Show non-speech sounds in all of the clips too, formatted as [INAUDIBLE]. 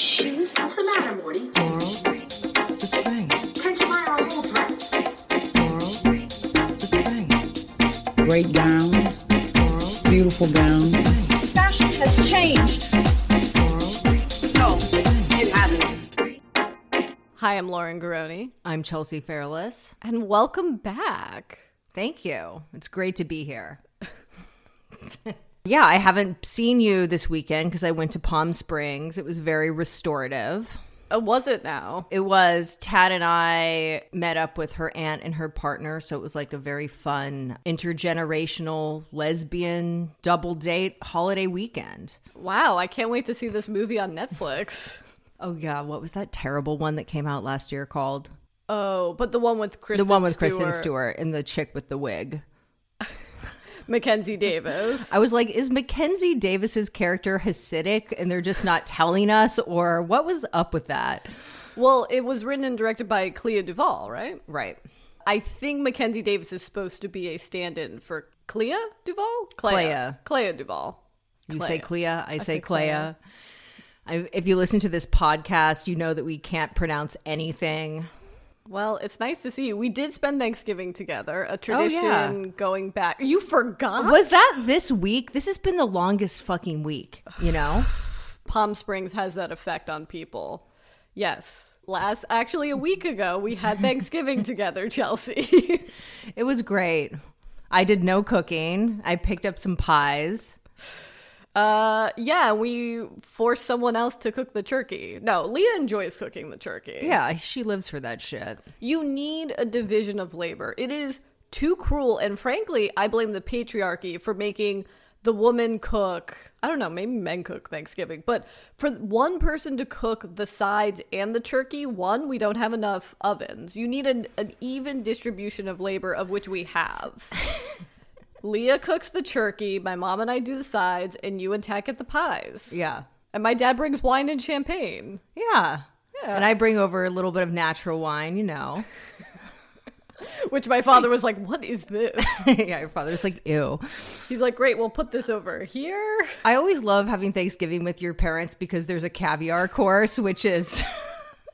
shoes? What's the matter, Morty? Laurel, the spring. Can't you buy her a whole dress? Laurel, the spring. Great gowns. Laurel, beautiful gowns. Fashion has changed. Laurel, No, it hasn't. Hi, I'm Lauren Garroni, I'm Chelsea Fairless. and welcome back. Thank you. It's great to be here. [LAUGHS] yeah, I haven't seen you this weekend because I went to Palm Springs. It was very restorative. Uh, was it now? It was Tad and I met up with her aunt and her partner, so it was like a very fun intergenerational lesbian double date holiday weekend. Wow, I can't wait to see this movie on Netflix. [LAUGHS] Oh yeah, what was that terrible one that came out last year called? Oh, but the one with Kristen the one with Kristen Stewart and the chick with the wig. Mackenzie Davis. I was like, is Mackenzie Davis's character Hasidic and they're just not telling us, or what was up with that? well, it was written and directed by Clea Duvall, right? Right. I think Mackenzie Davis is supposed to be a stand-in for Clea Duvall. Clea. Clea Duvall. You say Clea, I, say, say Clea. Clea. I, if you listen to this podcast, you know that we can't pronounce anything. Well, it's nice to see you. We did spend Thanksgiving together, a oh, tradition yeah. going back. You forgot? Was that this week? This has been the longest fucking week, you know? [SIGHS] Palm Springs has that effect on people. Yes. Last, actually, a week ago, we had [LAUGHS] Thanksgiving together, Chelsea. it was great. I did no cooking. I picked up some pies. [SIGHS] [SIGHS] uh, yeah, we force someone else to cook the turkey. No, Leah enjoys cooking the turkey. Yeah, she lives for that shit. You need a division of labor. It is too cruel, and frankly, I blame the patriarchy for making the woman cook. I don't know, maybe men cook Thanksgiving, but for one person to cook the sides and the turkey, one, we don't have enough ovens. You need an, an even distribution of labor, of which we have. [LAUGHS] Leah cooks the turkey, my mom and I do the sides, and you and Tack at the pies. Yeah. And my dad brings wine and champagne. Yeah. Yeah. And I bring over a little bit of natural wine, you know. [LAUGHS] Which my father was like, What is this? [LAUGHS] yeah, your father's like, ew. He's like, Great, we'll put this over here. I always love having Thanksgiving with your parents because there's a caviar course, which is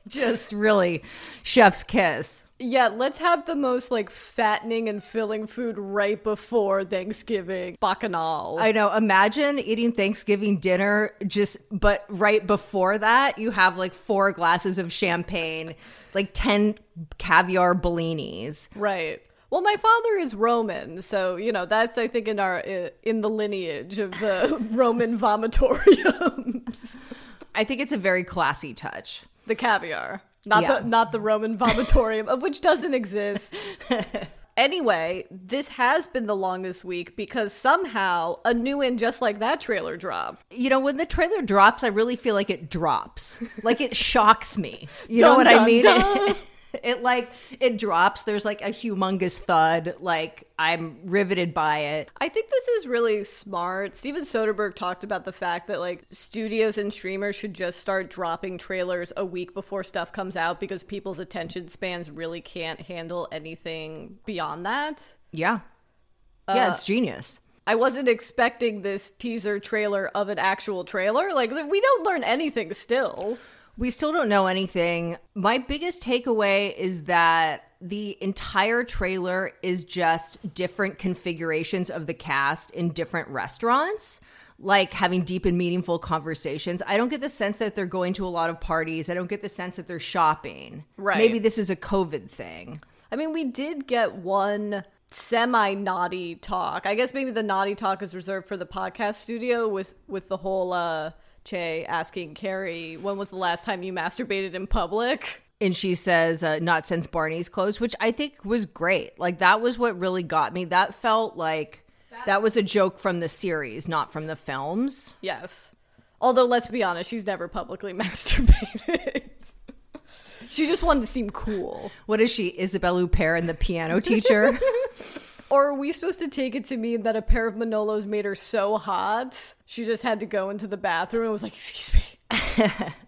just really chef's kiss. Yeah, let's have the most like fattening and filling food right before Thanksgiving. Bacchanal. I know. Imagine eating Thanksgiving dinner just, but right before that, you have like four glasses of champagne, like 10 caviar bellinis. right. Well, my father is Roman, so you know that's I think in our in the lineage of the [LAUGHS] Roman vomitoriums. I think it's a very classy touch. The caviar, not Yeah. the not the Roman [LAUGHS] vomitorium, of which doesn't exist. [LAUGHS] Anyway, this has been the longest week because somehow a new and just like that trailer dropped. You know, when the trailer drops, I really feel like it drops. Like it shocks me. You know Dun, what I mean? [LAUGHS] [LAUGHS] It, like it drops. There's like a humongous thud. Like I'm riveted by it. I think this is really smart. Steven Soderbergh talked about the fact that like studios and streamers should just start dropping trailers a week before stuff comes out because people's attention spans really can't handle anything beyond that. Yeah. Yeah, it's uh, genius. I wasn't expecting this teaser trailer of an actual trailer. Like we don't learn anything still. We still don't know anything. My biggest takeaway is that the entire trailer is just different configurations of the cast in different restaurants, like having deep and meaningful conversations. I don't get the sense that they're going to a lot of parties. I don't get the sense that they're shopping. Right. Maybe this is a COVID thing. I mean, we did get one semi naughty talk. I guess maybe the naughty talk is reserved for the podcast studio with with the whole uh Che asking Carrie, when was the last time you masturbated in public? And she says, uh, not since Barney's closed, which I think was great. Like, that was what really got me. That felt like that was a joke from the series, not from the films. Yes. Although, let's be honest, she's never publicly [LAUGHS] masturbated. she just wanted to seem cool. What is she, Isabelle Huppert and the piano teacher? [LAUGHS] Or are we supposed to take it to mean that a pair of Manolos made her so hot, she just had to go into the bathroom and was like, excuse me. [LAUGHS]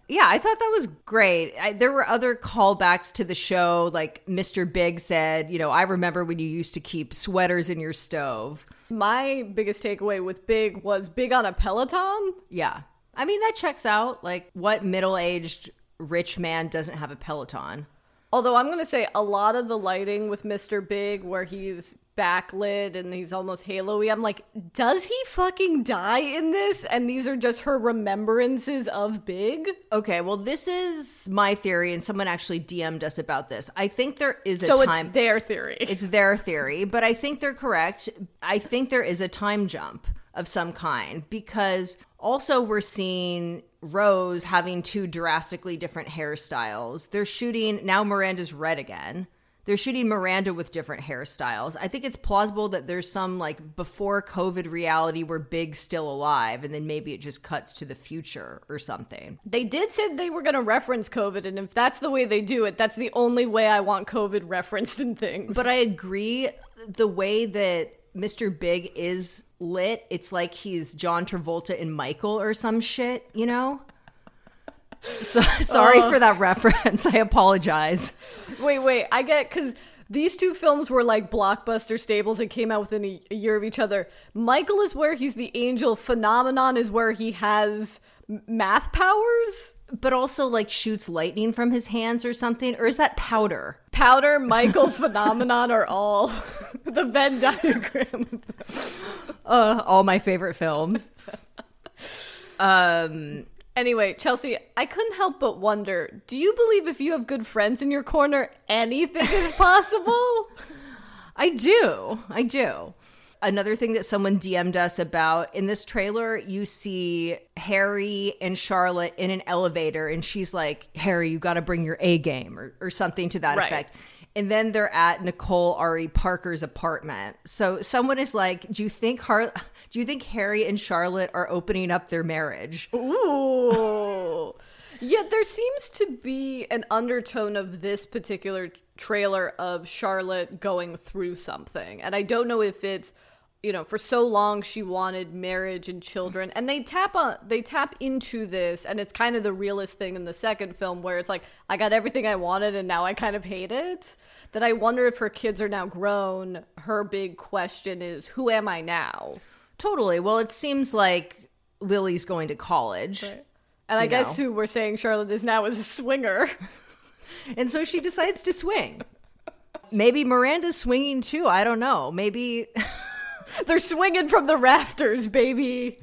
yeah, I thought that was great. I, there were other callbacks to the show, like Mr. Big said, you know, I remember when you used to keep sweaters in your stove. My biggest takeaway with Big was Big on a Peloton. Yeah. I mean, that checks out. Like, what middle aged rich man doesn't have a Peloton? Although I'm going to say a lot of the lighting with Mr. Big, where he's backlit and he's almost halo-y, I'm like, does he fucking die in this? And these are just her remembrances of Big? Okay, well, this is my theory, and someone actually DM'd us about this. I think there is a So time. it's their theory. [LAUGHS] It's their theory, but I think they're correct. I think there is a time jump of some kind because also we're seeing Rose having two drastically different hairstyles. They're shooting now Miranda's red again. They're shooting Miranda with different hairstyles. I think it's plausible that there's some like before COVID reality where Big's still alive and then maybe it just cuts to the future or something. They did say they were going to reference COVID, and if that's the way they do it, that's the only way I want COVID referenced in things. But I agree the way that Mr. Big is lit, it's like he's John Travolta and Michael or some shit, you know? [LAUGHS] So, sorry for that reference. I apologize. wait, wait, I get because these two films were like blockbuster stables and came out within a, a year of each other. Michael is where he's the angel. Phenomenon is where he has math powers. But also like shoots lightning from his hands or something. Or is that powder? Powder, Michael, [LAUGHS] Phenomenon are all [LAUGHS] the Venn diagram. Uh, all my favorite films. Um Anyway, Chelsea, I couldn't help but wonder do you believe if you have good friends in your corner, anything is [LAUGHS] possible? I do. I do. Another thing that someone DM'd us about in this trailer, you see Harry and Charlotte in an elevator, and she's like, Harry, you got to bring your A game or, or something to that Right. effect. And then they're at Nicole Ari Parker's apartment. So someone is like, "Do you think Har- Do you think Harry and Charlotte are opening up their marriage?" Ooh. yeah, there seems to be an undertone of this particular trailer of Charlotte going through something. And I don't know if it's you know, for so long she wanted marriage and children and they tap on they tap into this and it's kind of the realest thing in the second film where it's like I got everything I wanted and now I kind of hate it. That I wonder if her kids are now grown, her big question is who am I now? Totally. Well, it seems like Lily's going to college. And I You guess know. who we're saying Charlotte is now is a swinger. [LAUGHS] And so she decides to swing. Maybe Miranda's swinging too. I don't know. Maybe [LAUGHS] They're swinging from the rafters, baby.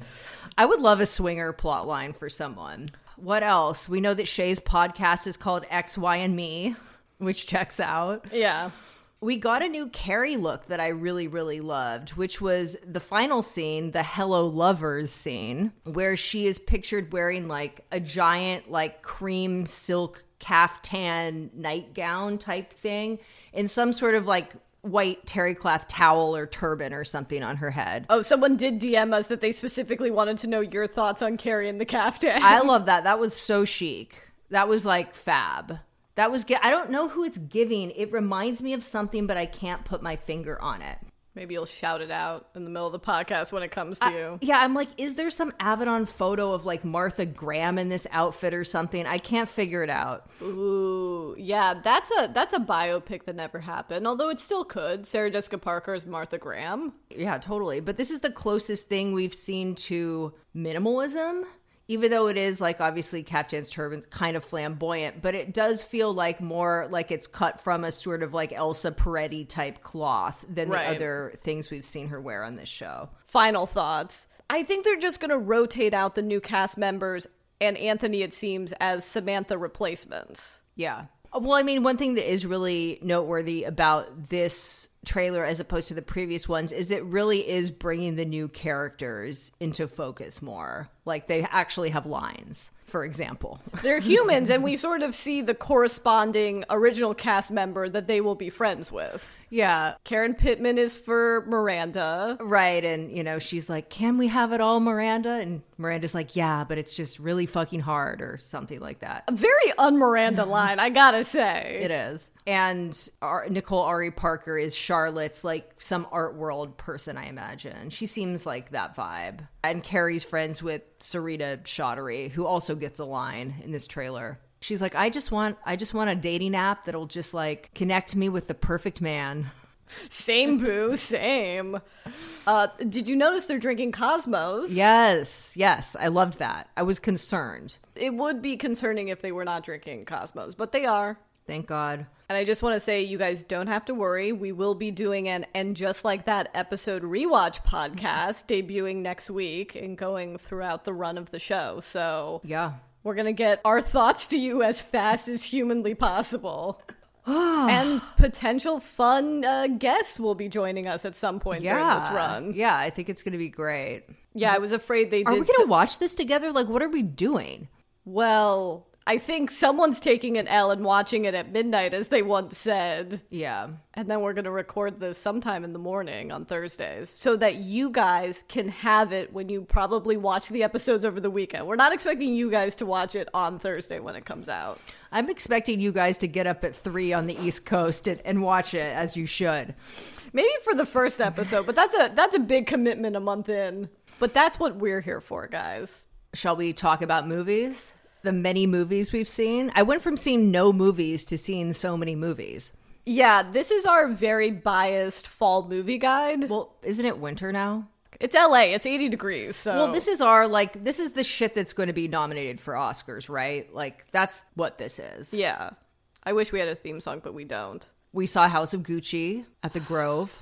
I would love a swinger plot line for someone. What else? We know that Che's podcast is called X, Y, and Me, which checks out. Yeah. We got a new Carrie look that I really, really loved, which was the final scene, the Hello Lovers scene, where she is pictured wearing like a giant, like cream silk caftan nightgown type thing and some sort of like white terry cloth towel or turban or something on her head. Oh, someone did DM us that they specifically wanted to know your thoughts on Carrie and the caftan. I love that. That was so chic. That was like fab. That was. I don't know who it's giving. It reminds me of something, but I can't put my finger on it. Maybe you'll shout it out in the middle of the podcast when it comes to you. Yeah, I'm like, is there some Avedon photo of like Martha Graham in this outfit or something? I can't figure it out. Ooh, yeah, that's a that's a biopic that never happened. Although it still could. Sarah Jessica Parker is Martha Graham. Yeah, totally. But this is the closest thing we've seen to minimalism. Even though it is like obviously Kaftan's turban's kind of flamboyant, but it does feel like more like it's cut from a sort of like Elsa Peretti type cloth than Right. the other things we've seen her wear on this show. Final thoughts. I think they're just going to rotate out the new cast members and Anthony, it seems, as Samantha replacements. Yeah. Well, I mean, one thing that is really noteworthy about this trailer as opposed to the previous ones is it really is bringing the new characters into focus more. Like they actually have lines, for example. [LAUGHS] They're humans, and we sort of see the corresponding original cast member that they will be friends with. Yeah. Karen Pittman is for Miranda. Right. And, you know, she's like, Can we have it all, Miranda? And Miranda's like, Yeah, but it's just really fucking hard or something like that. A very un-Miranda [LAUGHS] line, I gotta say. It is. And our, Nicole Ari Parker is Charlotte's like some art world person, I imagine. She seems like that vibe. And Carrie's friends with Sarita Choudhury, who also gets a line in this trailer. She's like, I just want I just want a dating app that'll just like connect me with the perfect man. [LAUGHS] Same boo, same. Uh, did you notice they're drinking Cosmos? Yes, yes, I loved that. I was concerned. It would be concerning if they were not drinking Cosmos, but they are. Thank God. And I just want to say, you guys don't have to worry. We will be doing an And Just Like That episode rewatch podcast debuting next week and going throughout the run of the show. So Yeah. We're going to get our thoughts to you as fast as humanly possible. [SIGHS] and potential fun uh, guests will be joining us at some point during this run. Yeah, I think it's going to be great. Yeah, I was afraid they Are did. we going so- to watch this together? Like, what are we doing? well, I think someone's taking an L and watching it at midnight, as they once said. Yeah. And then we're going to record this sometime in the morning on Thursdays so that you guys can have it when you probably watch the episodes over the weekend. We're not expecting you guys to watch it on Thursday when it comes out. I'm expecting you guys to get up at three on the East Coast and, and watch it as you should. Maybe for the first episode, but that's a that's a big commitment a month in. But that's what we're here for, guys. Shall we talk about movies? The many movies we've seen. I went from seeing no movies to seeing so many movies. Yeah, this is our very biased fall movie guide. Well, isn't it winter now? It's LA. It's 80 degrees. So Well, this is our like this is the shit that's going to be nominated for Oscars, right? Like that's what this is. yeah. I wish we had a theme song, but we don't. We saw House of Gucci at the Grove.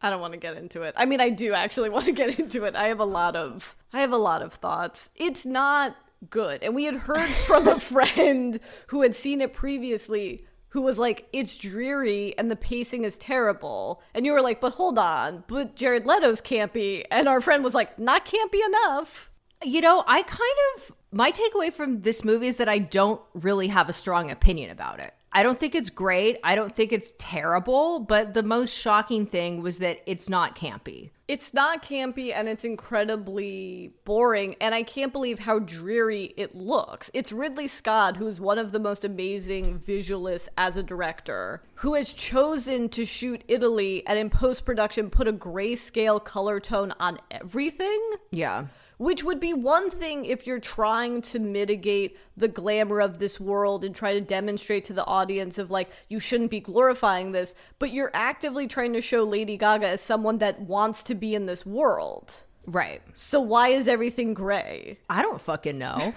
I don't want to get into it. I mean, I do actually [LAUGHS] want to get into it. I have a lot of I have a lot of thoughts. It's not good. And we had heard from a [LAUGHS] friend who had seen it previously who was like it's dreary and the pacing is terrible. And you were like, "But hold on. But Jared Leto's campy." And our friend was like, "Not campy enough." You know, I kind of my takeaway from this movie is that I don't really have a strong opinion about it. I don't think it's great. I don't think it's terrible, but the most shocking thing was that it's not campy. It's not campy and it's incredibly boring, and I can't believe how dreary it looks. It's Ridley Scott, who's one of the most amazing visualists as a director, who has chosen to shoot Italy and in post production put a grayscale color tone on everything. Yeah. Which would be one thing if you're trying to mitigate the glamour of this world and try to demonstrate to the audience of like, you shouldn't be glorifying this, but you're actively trying to show Lady Gaga as someone that wants to be in this world. Right. So why is everything gray? I don't fucking know.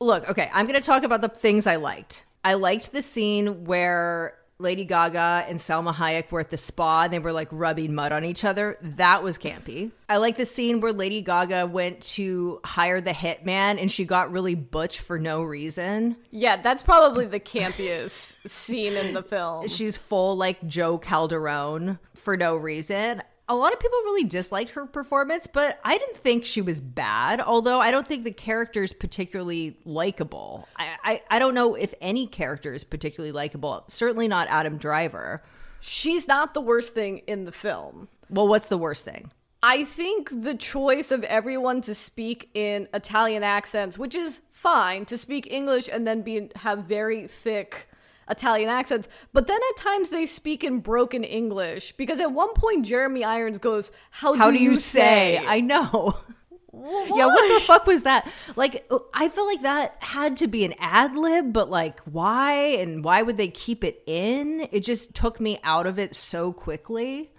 Look, okay, I'm going to talk about the things I liked. I liked the scene where Lady Gaga and Salma Hayek were at the spa and they were like rubbing mud on each other. That was campy. I like the scene where Lady Gaga went to hire the hitman and she got really butch for no reason. Yeah, that's probably the campiest [LAUGHS] scene in the film. She's full like Jo Calderone for no reason. A lot of people really disliked her performance, but I didn't think she was bad. Although I don't think the character is particularly likable. I, I, I don't know if any character is particularly likable. Certainly not Adam Driver. She's not the worst thing in the film. Well, what's the worst thing? I think the choice of everyone to speak in Italian accents, which is fine, to speak English and then be have very thick Italian accents, but then at times they speak in broken English because at one point Jeremy Irons goes, "How, How do, do you say? I know. Yeah, what the fuck was that? Like, oh, I feel like that had to be an ad lib, but like, why and why would they keep it in? It just took me out of it so quickly.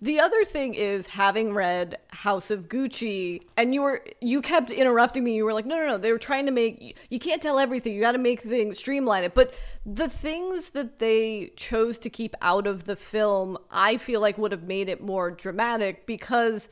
The other thing is having read House of Gucci, and you were you kept interrupting me. You were like, "No, no, no! They were trying to make you can't tell everything. You got to make things streamline it." But the things that they chose to keep out of the film, I feel like would have made it more dramatic because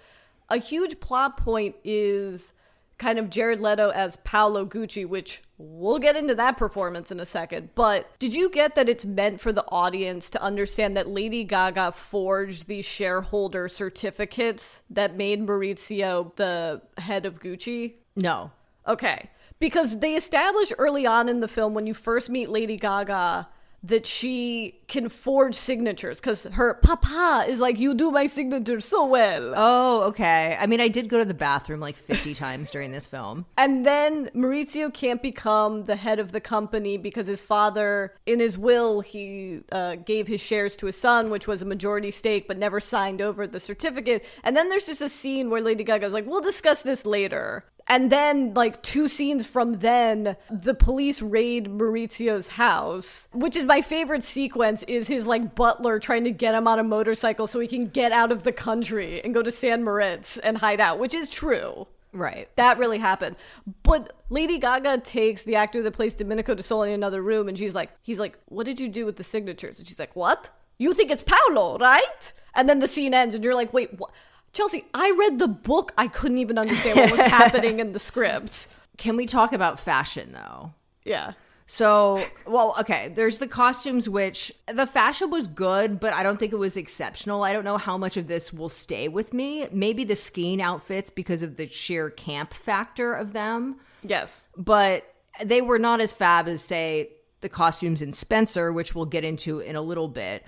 a huge plot point is kind of Jared Leto as Paolo Gucci, which we'll get into that performance in a second. But did you get that it's meant for the audience to understand that Lady Gaga forged these shareholder certificates that made Maurizio the head of Gucci? No. Okay. Because they establish early on in the film when you first meet Lady Gaga that she can forge signatures because her papa is like, You do my signature so well. Oh, okay. I mean, I did go to the bathroom like 50 times during this film. And then Maurizio can't become the head of the company because his father, in his will, he uh, gave his shares to his son, which was a majority stake, but never signed over the certificate. And then there's just a scene where Lady Gaga's like, we'll discuss this later. And then, like, two scenes from then, the police raid Maurizio's house, which is my favorite sequence, is his, like, butler trying to get him on a motorcycle so he can get out of the country and go to San Moritz and hide out, which is true. Right. That really happened. But Lady Gaga takes the actor that plays Domenico De Sole in another room and she's like, he's like, what did you do with the signatures? And she's like, what? You think it's Paolo, right? And then the scene ends and you're like, wait, what? Chelsea, I read the book. I couldn't even understand what was [LAUGHS] happening in the script. Can we talk about fashion though? Yeah. So, well, okay, there's the costumes, which the fashion was good, but I don't think it was exceptional. I don't know how much of this will stay with me. Maybe the skiing outfits because of the sheer camp factor of them, Yes. but they were not as fab as, say, the costumes in Spencer, which we'll get into in a little bit.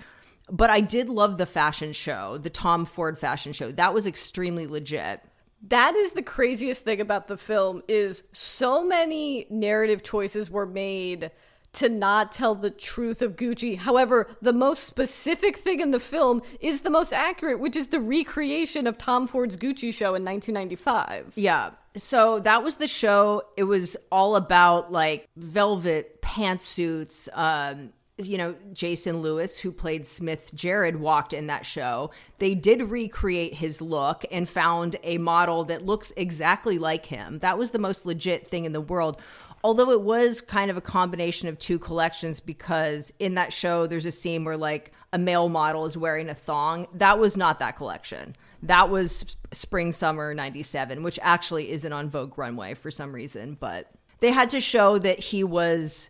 But I did love the fashion show, the Tom Ford fashion show. That was extremely legit. That is the craziest thing about the film is so many narrative choices were made to not tell the truth of Gucci. However, the most specific thing in the film is the most accurate, which is the recreation of Tom Ford's Gucci show in 1995. Yeah. So that was the show. It was all about like velvet pantsuits. Um, you know, Jason Lewis, who played Smith Jerrod, walked in that show. They did recreate his look and found a model that looks exactly like him. That was the most legit thing in the world. Although it was kind of a combination of two collections because in that show, there's a scene where like a male model is wearing a thong. That was not that collection. That was spring summer 97, which actually isn't on Vogue Runway for some reason, but they had to show that he was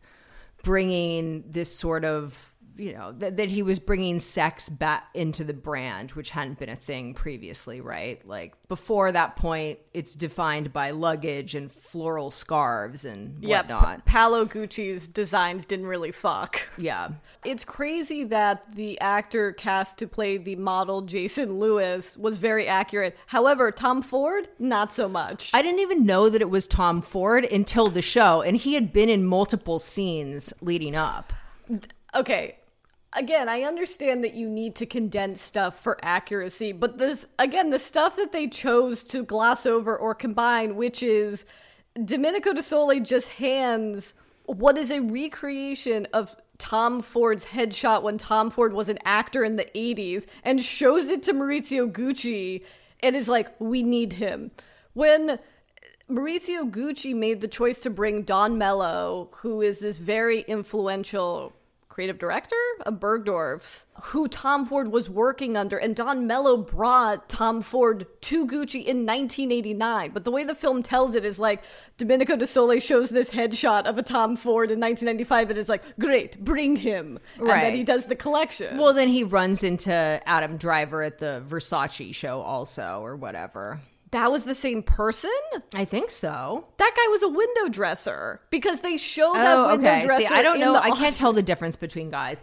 bringing this sort of you know that, that he was bringing sex back into the brand which hadn't been a thing previously right like before that point it's defined by luggage and floral scarves and Yeah, whatnot P- Paolo Gucci's designs didn't really fuck. yeah It's crazy that the actor cast to play the model Jason Lewis was very accurate. However, Tom Ford, not so much. I didn't even know that it was Tom Ford until the show, and he had been in multiple scenes leading up. okay again i understand that you need to condense stuff for accuracy but this again the stuff that they chose to gloss over or combine which is domenico de sole just hands what is a recreation of tom ford's headshot when tom ford was an actor in the 80s and shows it to maurizio gucci and is like we need him. When Maurizio Gucci made the choice to bring Dawn Mello, who is this very influential creative director of Bergdorf's, who Tom Ford was working under. And Dawn Mello brought Tom Ford to Gucci in 1989. But the way the film tells it is like Domenico De Sole shows this headshot of a Tom Ford in 1995 and is like, great, bring him. And Right. then he does the collection. Well, then he runs into Adam Driver at the Versace show, also, or whatever. That was the same person? I think so. That guy was a window dresser because they show that Oh, window okay. dresser. See, I don't know. I can't tell the difference between guys.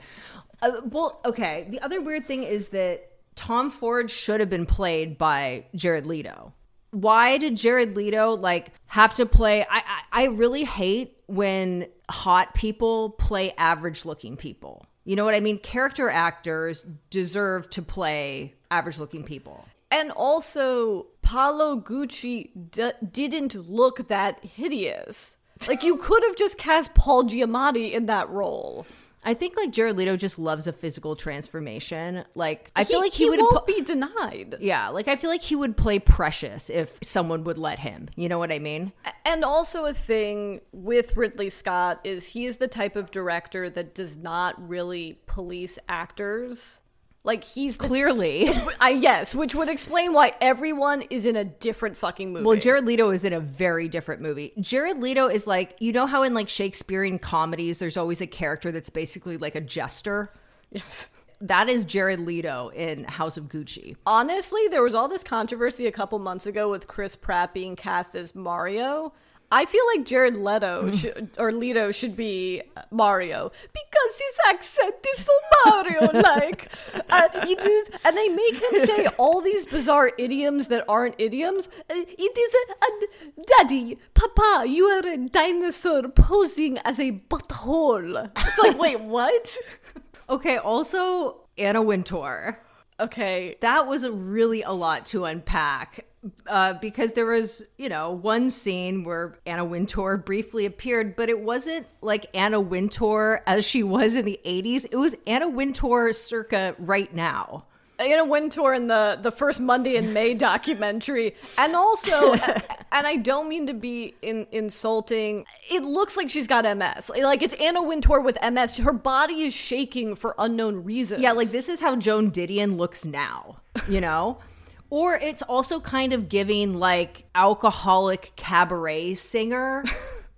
Uh, well, okay. The other weird thing is that Tom Ford should have been played by Jared Leto. Why did Jared Leto like have to play? I I, I really hate when hot people play average looking people. You know what I mean? Character actors deserve to play average looking people. And also, Paolo Gucci d- didn't look that hideous. Like you could have just cast Paul Giamatti in that role. I think like Jared Leto just loves a physical transformation. Like I feel like he, he would won't be denied. Yeah, like I feel like he would play Precious if someone would let him. You know what I mean? And also a thing with Ridley Scott is he is the type of director that does not really police actors. Like he's the, Clearly. [LAUGHS] I yes, which would explain why everyone is in a different fucking movie. Well, Jared Leto is in a very different movie. Jared Leto is like, you know how in like Shakespearean comedies there's always a character that's basically like a jester? yes. That is Jared Leto in House of Gucci. Honestly, there was all this controversy a couple months ago with Chris Pratt being cast as Mario. I feel like Jared Leto should, or Leto should be Mario because his accent is so Mario like. Uh, [LAUGHS] and they make him say all these bizarre idioms that aren't idioms. Uh, it is a, a daddy, papa, you are a dinosaur posing as a butthole. It's like, wait, what? [LAUGHS] Okay, also Anna Wintour. Okay. that was a really a lot to unpack uh, because there was, you know, one scene where Anna Wintour briefly appeared, but it wasn't like Anna Wintour as she was in the 80s. It was Anna Wintour circa right now. Uh, Anna Wintour in the the first Monday in May [LAUGHS] documentary, and also, [LAUGHS] and I don't mean to be in, insulting. It looks like she's got MS. Like it's Anna Wintour with MS. Her body is shaking for unknown reasons. Yeah, like this is how Joan Didion looks now, you know? [LAUGHS] or it's also kind of giving like alcoholic cabaret singer.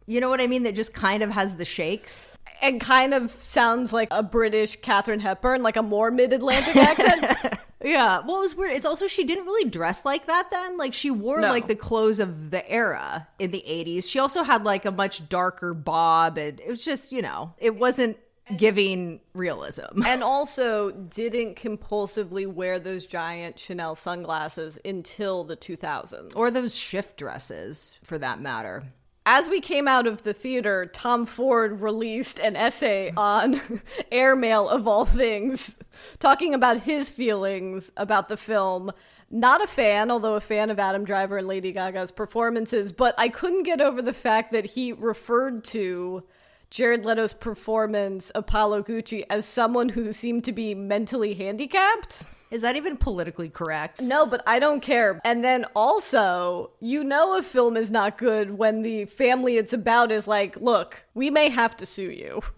You know what I mean? That just kind of has the shakes. And kind of sounds like a British Katharine Hepburn, like a more mid Atlantic accent. [LAUGHS] Yeah. Well, it was weird. It's also she didn't really dress like that then. Like she wore No. like the clothes of the era in the 80s. She also had like a much darker bob and it was just, you know, it wasn't giving realism. [LAUGHS] and also didn't compulsively wear those giant Chanel sunglasses until the 2000s. Or those shift dresses for that matter. As we came out of the theater, Tom Ford released an essay on [LAUGHS] airmail of all things, talking about his feelings about the film. Not a fan, although a fan of Adam Driver and Lady Gaga's performances, but I couldn't get over the fact that he referred to Jared Leto's performance Paolo Gucci as someone who seemed to be mentally handicapped. Is that even politically correct? No, but I don't care. And then also, you know, a film is not good when the family it's about is like, look, we may have to sue you. [LAUGHS]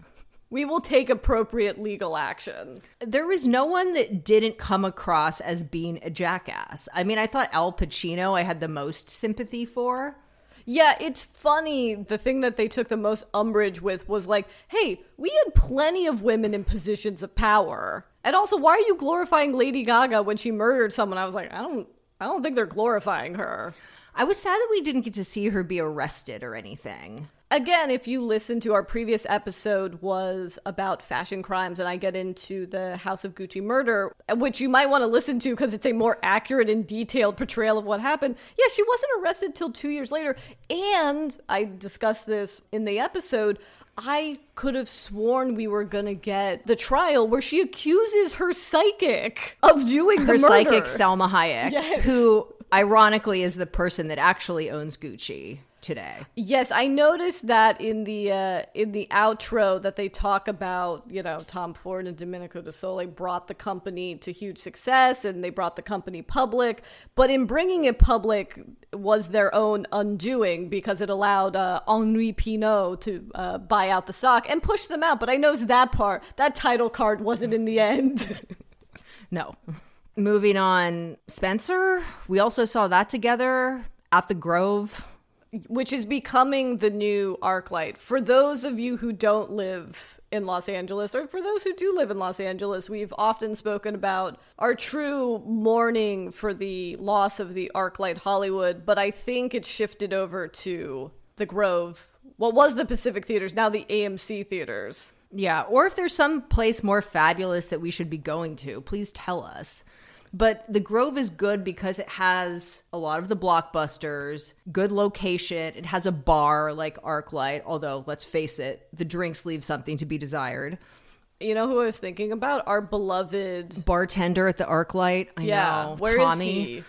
We will take appropriate legal action. There was no one that didn't come across as being a jackass. I mean, I thought Al Pacino I had the most sympathy for. Yeah, it's funny. The thing that they took the most umbrage with was like, hey, we had plenty of women in positions of power. And also, why are you glorifying Lady Gaga when she murdered someone? I was like, I don't I don't think they're glorifying her. I was sad that we didn't get to see her be arrested or anything. Again, if you listen to our previous episode was about fashion crimes and I get into the House of Gucci murder, which you might want to listen to because it's a more accurate and detailed portrayal of what happened. Yeah, she wasn't arrested till 2 years later and I discussed this in the episode. I could have sworn we were gonna get the trial where she accuses her psychic of doing Her the murder. psychic Salma Hayek, Yes. who ironically is the person that actually owns Gucci today. Yes, I noticed that in the uh, in the outro that they talk about, you know, Tom Ford and Domenico De Sole brought the company to huge success and they brought the company public, but in bringing it public was their own undoing because it allowed uh, Henri Pinault to uh, buy out the stock and push them out. But I noticed that part, that title card wasn't in the end. [LAUGHS] No. Moving on, Spencer. We also saw that together at the Grove. Which is becoming the new ArcLight. For those of you who don't live in Los Angeles, or for those who do live in Los Angeles, we've often spoken about our true mourning for the loss of the ArcLight Hollywood, but I think it's shifted over to the Grove. What was the Pacific Theaters, now the AMC Theaters. Yeah, or if there's some place more fabulous that we should be going to, please tell us. But the Grove is good because it has a lot of the blockbusters, good location. It has a bar like ArcLight, although let's face it, the drinks leave something to be desired. You know who I was thinking about? Our beloved. Bartender at the ArcLight. I Yeah, know. where is Tommy. he?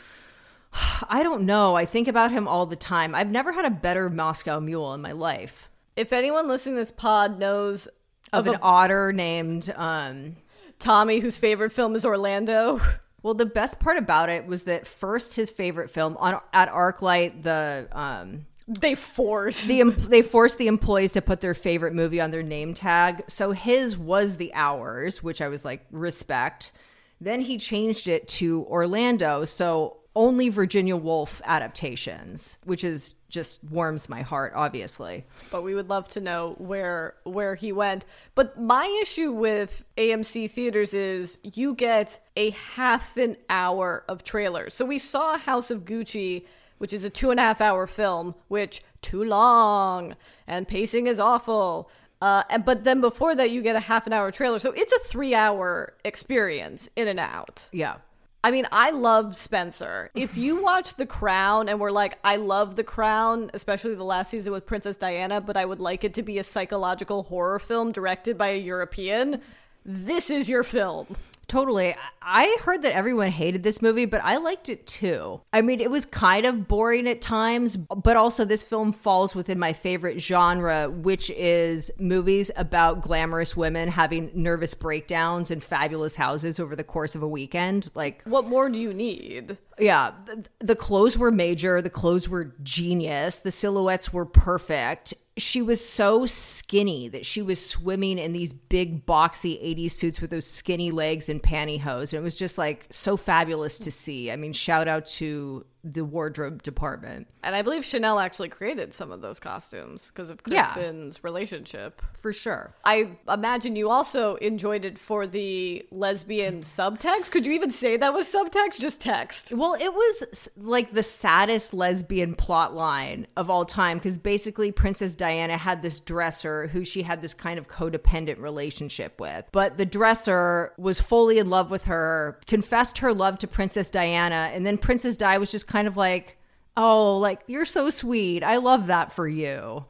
[SIGHS] I don't know. I think about him all the time. I've never had a better Moscow mule in my life. If anyone listening to this pod knows Of of, an a otter named um Tommy whose favorite film is Orlando. [LAUGHS] Well, the best part about it was that first his favorite film on at ArcLight, the um, They force the em- they forced the employees to put their favorite movie on their name tag. So his was The Hours, which I was like respect. Then he changed it to Orlando, so only Virginia Woolf adaptations, which is just warms my heart, obviously. but we would love to know where where he went. But my issue with AMC theaters is you get a half an hour of trailers. So we saw House of Gucci, which is a two and a half hour film, which too long and pacing is awful. Uh, and, but then before that, you get a half an hour trailer. So it's a three hour experience in and out. Yeah. I mean, I love Spencer. If [LAUGHS] you watch The Crown and we're like, I love The Crown, especially the last season with Princess Diana, but I would like it to be a psychological horror film directed by a European, this is your film. Totally. I heard that everyone hated this movie, but I liked it too. I mean, it was kind of boring at times, but also this film falls within my favorite genre, which is movies about glamorous women having nervous breakdowns in fabulous houses over the course of a weekend. Like, What more do you need? yeah, th- the clothes were major, the clothes were genius, the silhouettes were perfect. She was so skinny that she was swimming in these big boxy 80s suits with those skinny legs and pantyhose. And it was just like so fabulous to see. I mean, shout out to the wardrobe department. And I believe Chanel actually created some of those costumes because of Yeah. Kristen's relationship. For sure. I imagine you also enjoyed it for the lesbian subtext. Could you even say that was subtext? Just text. Well, it was like the saddest lesbian plot line of all time because basically Princess Diana had this dresser who she had this kind of codependent relationship with. But the dresser was fully in love with her, confessed her love to Princess Diana, and then Princess Di was just kind of like, Oh, like you're so sweet. I love that for you.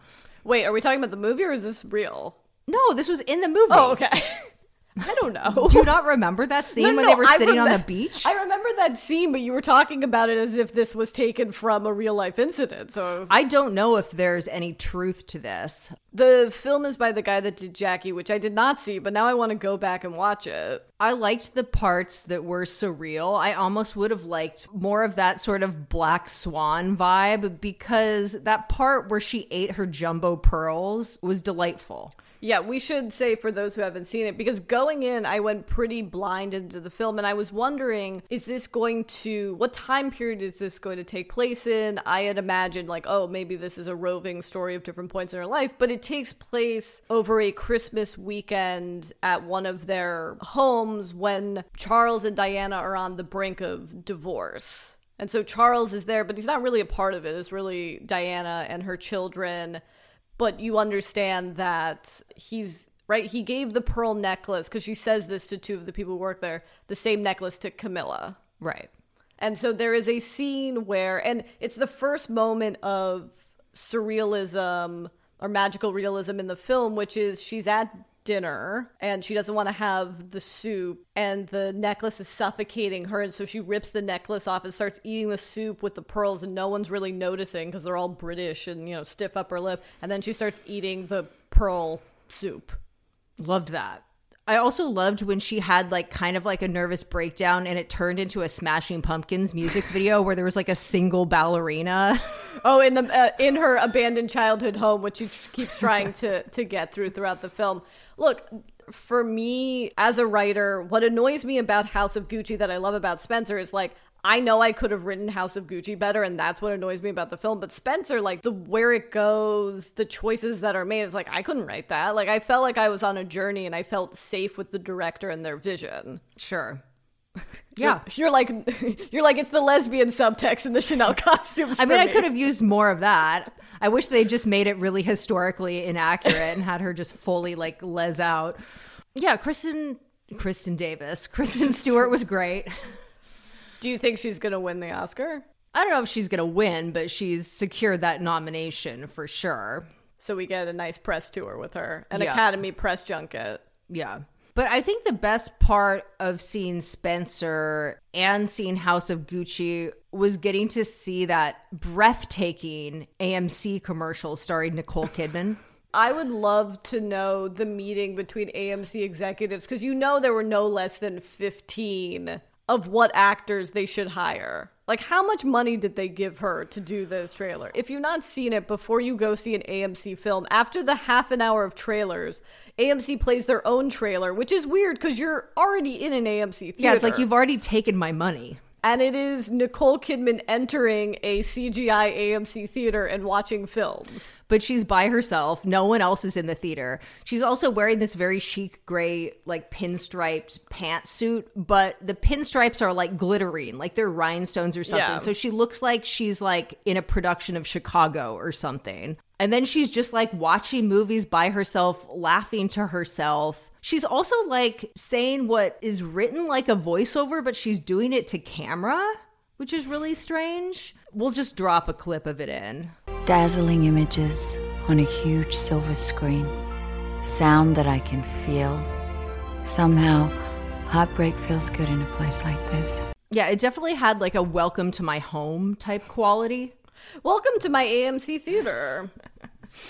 Wait, are we talking about the movie or is this real? No, this was in the movie. Oh, okay. [LAUGHS] [LAUGHS] I don't know. Do you not remember that [LAUGHS] scene No, when no, they were I sitting on the beach? I remember that scene, but you were talking about it as if this was taken from a real life incident. So was, I don't know if there's any truth to this. the film is by the guy that did Jackie, which I did not see, but now I want to go back and watch it. I liked the parts that were surreal. I almost would have liked more of that sort of black swan vibe because that part where she ate her jumbo pearls was delightful. Yeah, we should say for those who haven't seen it, because going in, I went pretty blind into the film, and I was wondering, is this going to, what time period is this going to take place in? I had imagined, like, oh, maybe this is a roving story of different points in her life, but it takes place over a Christmas weekend at one of their homes when Charles and Diana are on the brink of divorce. And so Charles is there, but he's not really a part of it. It's really Diana and her children but you understand that he's right he gave the pearl necklace because she says this to two of the people who work there the same necklace to camilla Right. and so there is a scene where and it's the first moment of surrealism or magical realism in the film which is she's at dinner and she doesn't want to have the soup and the necklace is suffocating her and so she rips the necklace off and starts eating the soup with the pearls and no one's really noticing because they're all british and you know stiff upper lip and then she starts eating the pearl soup Loved that. I also loved when she had like kind of like a nervous breakdown and it turned into a Smashing Pumpkins music video where there was like a single ballerina. [LAUGHS] Oh, in the uh, in her abandoned childhood home, which she keeps trying to to get through throughout the film. Look, for me as a writer, what annoys me about House of Gucci that I love about Spencer is like I know I could have written House of Gucci better, and that's what annoys me about the film. But Spencer, like the where it goes, the choices that are made, is like I couldn't write that. Like I felt like I was on a journey, and I felt safe with the director and their vision. Sure. [LAUGHS] Yeah. You're like, [LAUGHS] you're like it's the lesbian subtext in the Chanel [LAUGHS] costumes. I mean, for I could have used more of that. I wish they just made it really historically inaccurate and had her just fully like les out. Yeah, Kristen Kristen Davis. Kristen Stewart was great. Do you think she's gonna win the Oscar? I don't know if she's going to win, but she's secured that nomination for sure. So we get a nice press tour with her, an Yeah. Academy press junket. Yeah. But I think the best part of seeing Spencer and seeing House of Gucci was getting to see that breathtaking AMC commercial starring Nicole [LAUGHS] Kidman. I would love to know the meeting between AMC executives because you know there were no less than 15 of what actors they should hire. Like, how much money did they give her to do this trailer? If you've not seen it before you go see an AMC film, after the half an hour of trailers, AMC plays their own trailer, which is weird because you're already in an AMC theater. yeah, it's like you've already taken my money. And it is Nicole Kidman entering a CGI AMC theater and watching films. but she's by herself. No one else is in the theater. She's also wearing this very chic gray, like pinstriped pantsuit, but the pinstripes are like glittering, like they're rhinestones or something. Yeah. So she looks like she's like in a production of Chicago or something. And then she's just like watching movies by herself, laughing to herself. She's also like saying what is written like a voiceover, but she's doing it to camera, which is really strange. We'll just drop a clip of it in. Dazzling images on a huge silver screen. Sound that I can feel. Somehow, Heartbreak feels good in a place like this. Yeah, it definitely had like a welcome to my home type quality. Welcome to my AMC theater.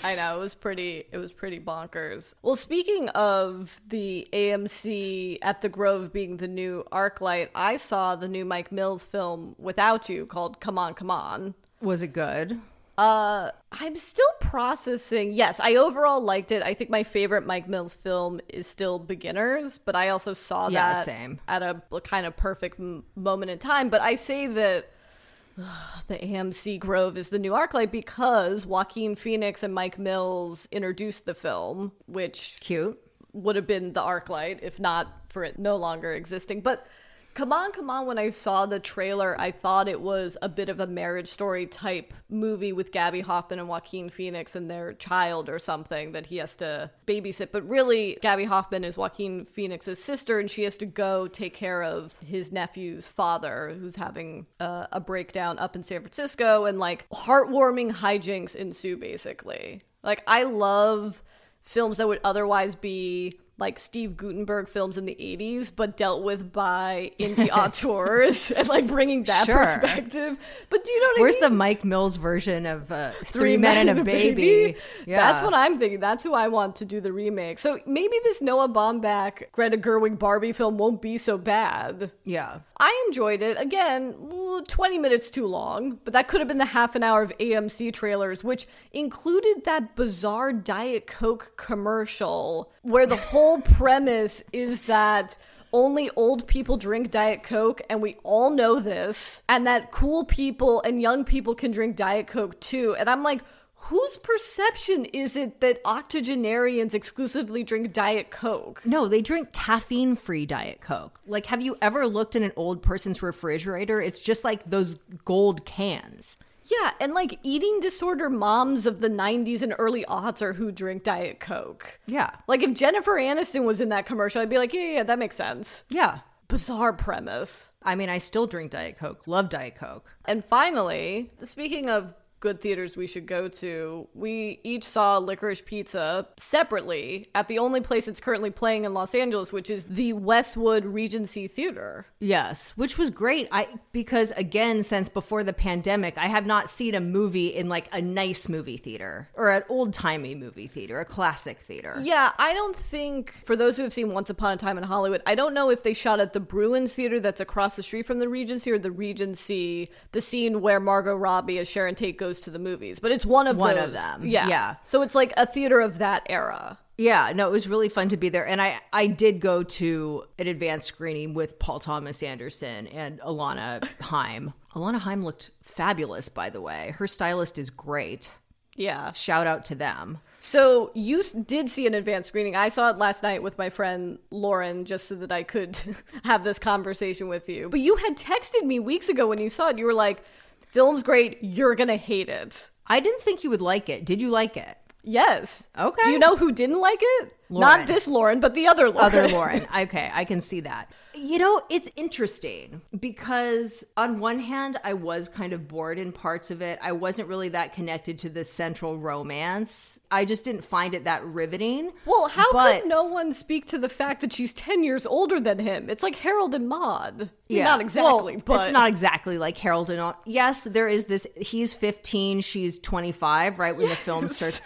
I know it was pretty. It was pretty bonkers. Well, speaking of the AMC at the Grove being the new ArcLight, I saw the new Mike Mills film without you called "Come On, Come On." Was it good? Uh, I'm still processing. Yes, I overall liked it. I think my favorite Mike Mills film is still Beginners, but I also saw Yeah, that same. at a kind of perfect m- moment in time. But I say that [SIGHS] the AMC Grove is the new ArcLight because Joaquin Phoenix and Mike Mills introduced the film, which Cute. would have been the ArcLight if not for it no longer existing. But come on, come on, when I saw the trailer, I thought it was a bit of a marriage story type movie with Gaby Hoffmann and Joaquin Phoenix and their child or something that he has to babysit. But really, Gaby Hoffmann is Joaquin Phoenix's sister and she has to go take care of his nephew's father who's having uh, a breakdown up in San Francisco and like heartwarming hijinks ensue basically. Like, I love films that would otherwise be like Steve Guttenberg films in the 80s, but dealt with by indie [LAUGHS] auteurs and like bringing that Sure. perspective. But do you know what Where's I the? Mike Mills version of uh, [LAUGHS] Three, Men and a Baby? Yeah. That's what I'm thinking. That's who I want to do the remake. So maybe this Noah Baumbach, Greta Gerwig Barbie film won't be so bad. Yeah. I enjoyed it. Again, 20 minutes too long, but that could have been the half an hour of AMC trailers, which included that bizarre Diet Coke commercial where the whole [LAUGHS] premise is that only old people drink Diet Coke, and we all know this, and that cool people and young people can drink Diet Coke too. And I'm like, whose perception is it that octogenarians exclusively drink Diet Coke? No, they drink caffeine free Diet Coke. Like, have you ever looked in an old person's refrigerator? It's just like those gold cans. Yeah, and like eating disorder moms of the 90s and early aughts are who drink Diet Coke. Yeah. Like if Jennifer Aniston was in that commercial, I'd be like, yeah, yeah, yeah, that makes sense. Yeah. Bizarre premise. I mean, I still drink Diet Coke. Love Diet Coke. And finally, speaking of good theaters we should go to, we each saw Licorice Pizza separately at the only place it's currently playing in Los Angeles, which is the Westwood Regency Theater. Yes, which was great. I because again, since before the pandemic, I have not seen a movie in like a nice movie theater or an old timey movie theater, a classic theater. Yeah, I don't think for those who have seen Once Upon a Time in Hollywood, I don't know if they shot at the Bruins Theater that's across the street from the Regency or the Regency, the scene where Margot Robbie as Sharon Tate goes to the movies, but it's one of One those. of them, Yeah, yeah. So it's like a theater of that era. Yeah, no, it was really fun to be there. And I, I did go to an advanced screening with Paul Thomas Anderson and Alana Haim. Alana Haim looked fabulous, by the way. Her stylist is great. Yeah. Shout out to them. So you did see an advanced screening. I saw it last night with my friend Lauren, just so that I could [LAUGHS] have this conversation with you. But you had texted me weeks ago when you saw it. You were like, "Film's great. You're gonna hate it." I didn't think you would like it. Did you like it? Yes. Okay. Do you know who didn't like it? Lauren. Not this Lauren, but the other Lauren. Other Lauren. [LAUGHS] Okay, I can see that. You know, it's interesting because on one hand, I was kind of bored in parts of it. I wasn't really that connected to the central romance. I just didn't find it that riveting. Well, how But- could no one speak to the fact that she's 10 years older than him? It's like Harold and Maude. Yeah. Not exactly, Well, but it's not exactly like Harold and all. Yes, there is this. He's 15, she's 25, right when the [LAUGHS] film starts.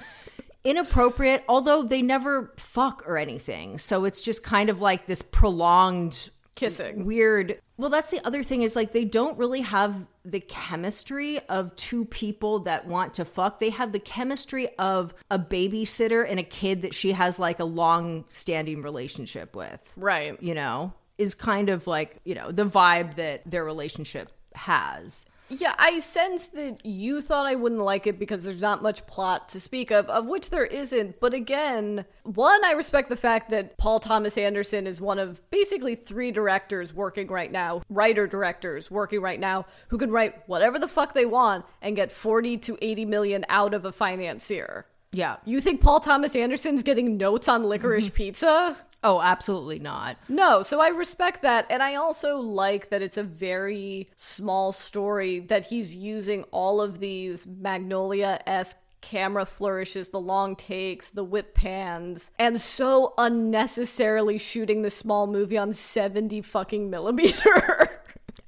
Inappropriate, although they never fuck or anything. So it's just kind of like this prolonged kissing. weird. Well, that's the other thing is like they don't really have the chemistry of two people that want to fuck. They have the chemistry of a babysitter and a kid that she has like a long standing relationship with Right. you know, is kind of like, you know, the vibe that their relationship has. Yeah, I sense that you thought I wouldn't like it because there's not much plot to speak of, of which there isn't. But again, one, I respect the fact that Paul Thomas Anderson is one of basically three directors working right now, writer directors working right now, who can write whatever the fuck they want and get 40 to 80 million out of a financier. Yeah. You think Paul Thomas Anderson's getting notes on licorice mm-hmm. pizza? Oh, absolutely not. No, so I respect that. And I also like that it's a very small story that he's using all of these Magnolia esque camera flourishes, the long takes, the whip pans, and so unnecessarily shooting this small movie on 70 fucking millimeter. [LAUGHS]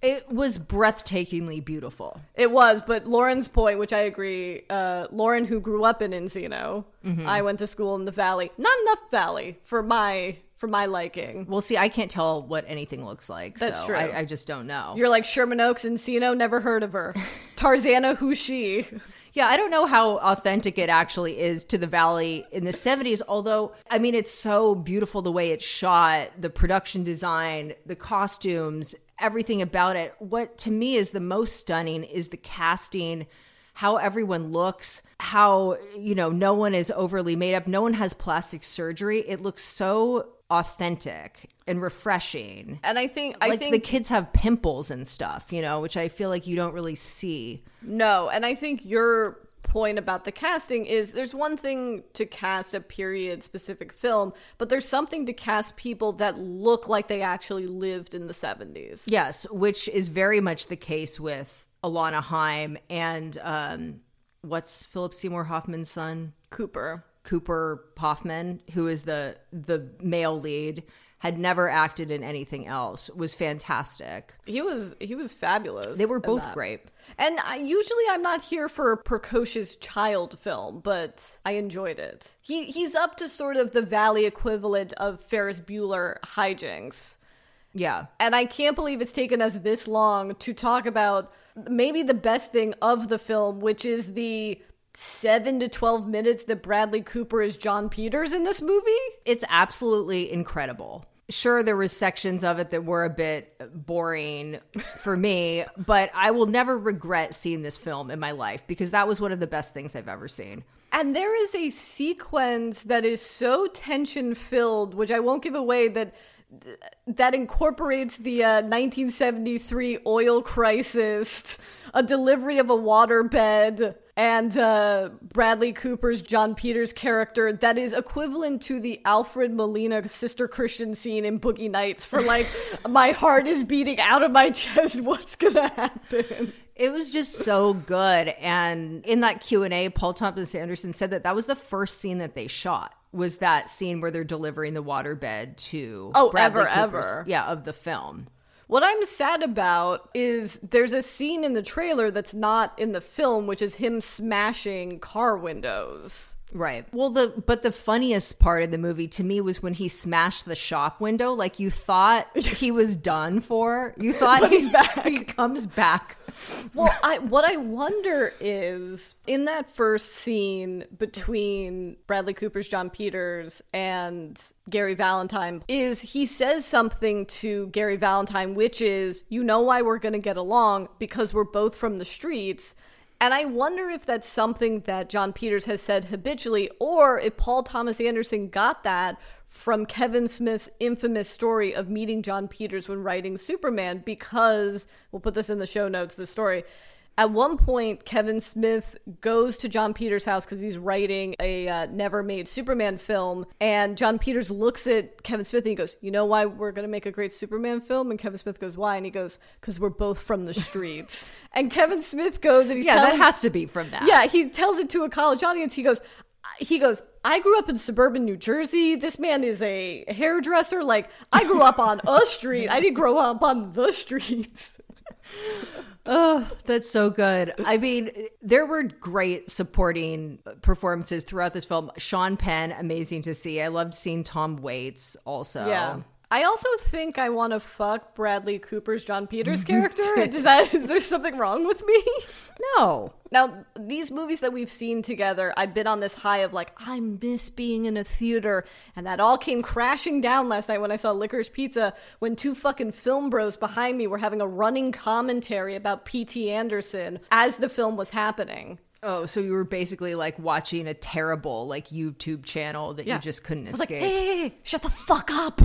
It was breathtakingly beautiful. It was, but Lauren's point, which I agree, uh, Lauren, who grew up in Encino, Mm-hmm. I went to school in the Valley. Not enough Valley for my for my liking. Well, see, I can't tell what anything looks like. That's so true. I, I just don't know. You're like Sherman Oaks, Encino, never heard of her. [LAUGHS] Tarzana, who's she? Yeah, I don't know how authentic it actually is to the valley in the 70s, although, I mean, it's so beautiful the way it's shot, the production design, the costumes, everything about it. What to me is the most stunning is the casting, how everyone looks, how, you know, no one is overly made up, no one has plastic surgery. It looks so authentic and refreshing. And I think I like think the kids have pimples and stuff, you know, which I feel like you don't really see. No, and I think your point about the casting is there's one thing to cast a period specific film, but there's something to cast people that look like they actually lived in the 70s. Yes, which is very much the case with Alana Haim and um, what's Philip Seymour Hoffman's son, Cooper. Cooper Hoffman, who is the the male lead, had never acted in anything else. Was fantastic. He was he was fabulous. They were both great. And I, usually I'm not here for a precocious child film, but I enjoyed it. He he's up to sort of the valley equivalent of Ferris Bueller hijinks. Yeah. And I can't believe it's taken us this long to talk about maybe the best thing of the film, which is the 7 to 12 minutes that Bradley Cooper is Jon Peters in this movie. It's absolutely incredible. Sure, there was sections of it that were a bit boring for me, but I will never regret seeing this film in my life because that was one of the best things I've ever seen. And there is a sequence that is so tension filled, which I won't give away that that incorporates the uh, 1973 oil crisis, a delivery of a waterbed, and uh, Bradley Cooper's Jon Peters character that is equivalent to the Alfred Molina Sister Christian scene in Boogie Nights for like, [LAUGHS] my heart is beating out of my chest. [LAUGHS] What's gonna happen? It was just so good. And in that Q&A, Paul Thomas Anderson said that that was the first scene that they shot. Was that scene where they're delivering the waterbed to Oh, Bradley ever, Cooper's- ever. yeah of the film What I'm sad about is there's a scene in the trailer that's not in the film, which is him smashing car windows. Right. Well, the but the funniest part of the movie to me was when he smashed the shop window. Like you thought he [LAUGHS] was done for. You thought he's [LAUGHS] back. He comes back. Well, I what I wonder is in that first scene between Bradley Cooper's Jon Peters and Gary Valentine is he says something to Gary Valentine which is you know why we're going to get along because we're both from the streets. And I wonder if that's something that Jon Peters has said habitually or if Paul Thomas Anderson got that from Kevin Smith's infamous story of meeting Jon Peters when writing Superman, because we'll put this in the show notes, the story. At one point, Kevin Smith goes to Jon Peters' house because he's writing a uh, never made Superman film. And Jon Peters looks at Kevin Smith and he goes, You know why we're going to make a great Superman film? And Kevin Smith goes, Why? And he goes, Because we're both from the streets. [LAUGHS] and Kevin Smith goes and he's Yeah, telling, that has to be from that. yeah, he tells it to a college audience. He goes, he goes, I grew up in suburban New Jersey. This man is a hairdresser. Like, I grew up on a [LAUGHS] street. I didn't grow up on the streets. [LAUGHS] Oh, that's so good. I mean, there were great supporting performances throughout this film. Sean Penn, amazing to see. I loved seeing Tom Waits also. Yeah. I also think I want to fuck Bradley Cooper's Jon Peters [LAUGHS] character. is that is there something wrong with me? [LAUGHS] No. Now, these movies that we've seen together, I've been on this high of like, I miss being in a theater. And that all came crashing down last night when I saw Licorice Pizza when two fucking film bros behind me were having a running commentary about P.T. Anderson as the film was happening. Oh, so you were basically like watching a terrible like YouTube channel that you just couldn't like, escape. hey, hey, hey, shut the fuck up.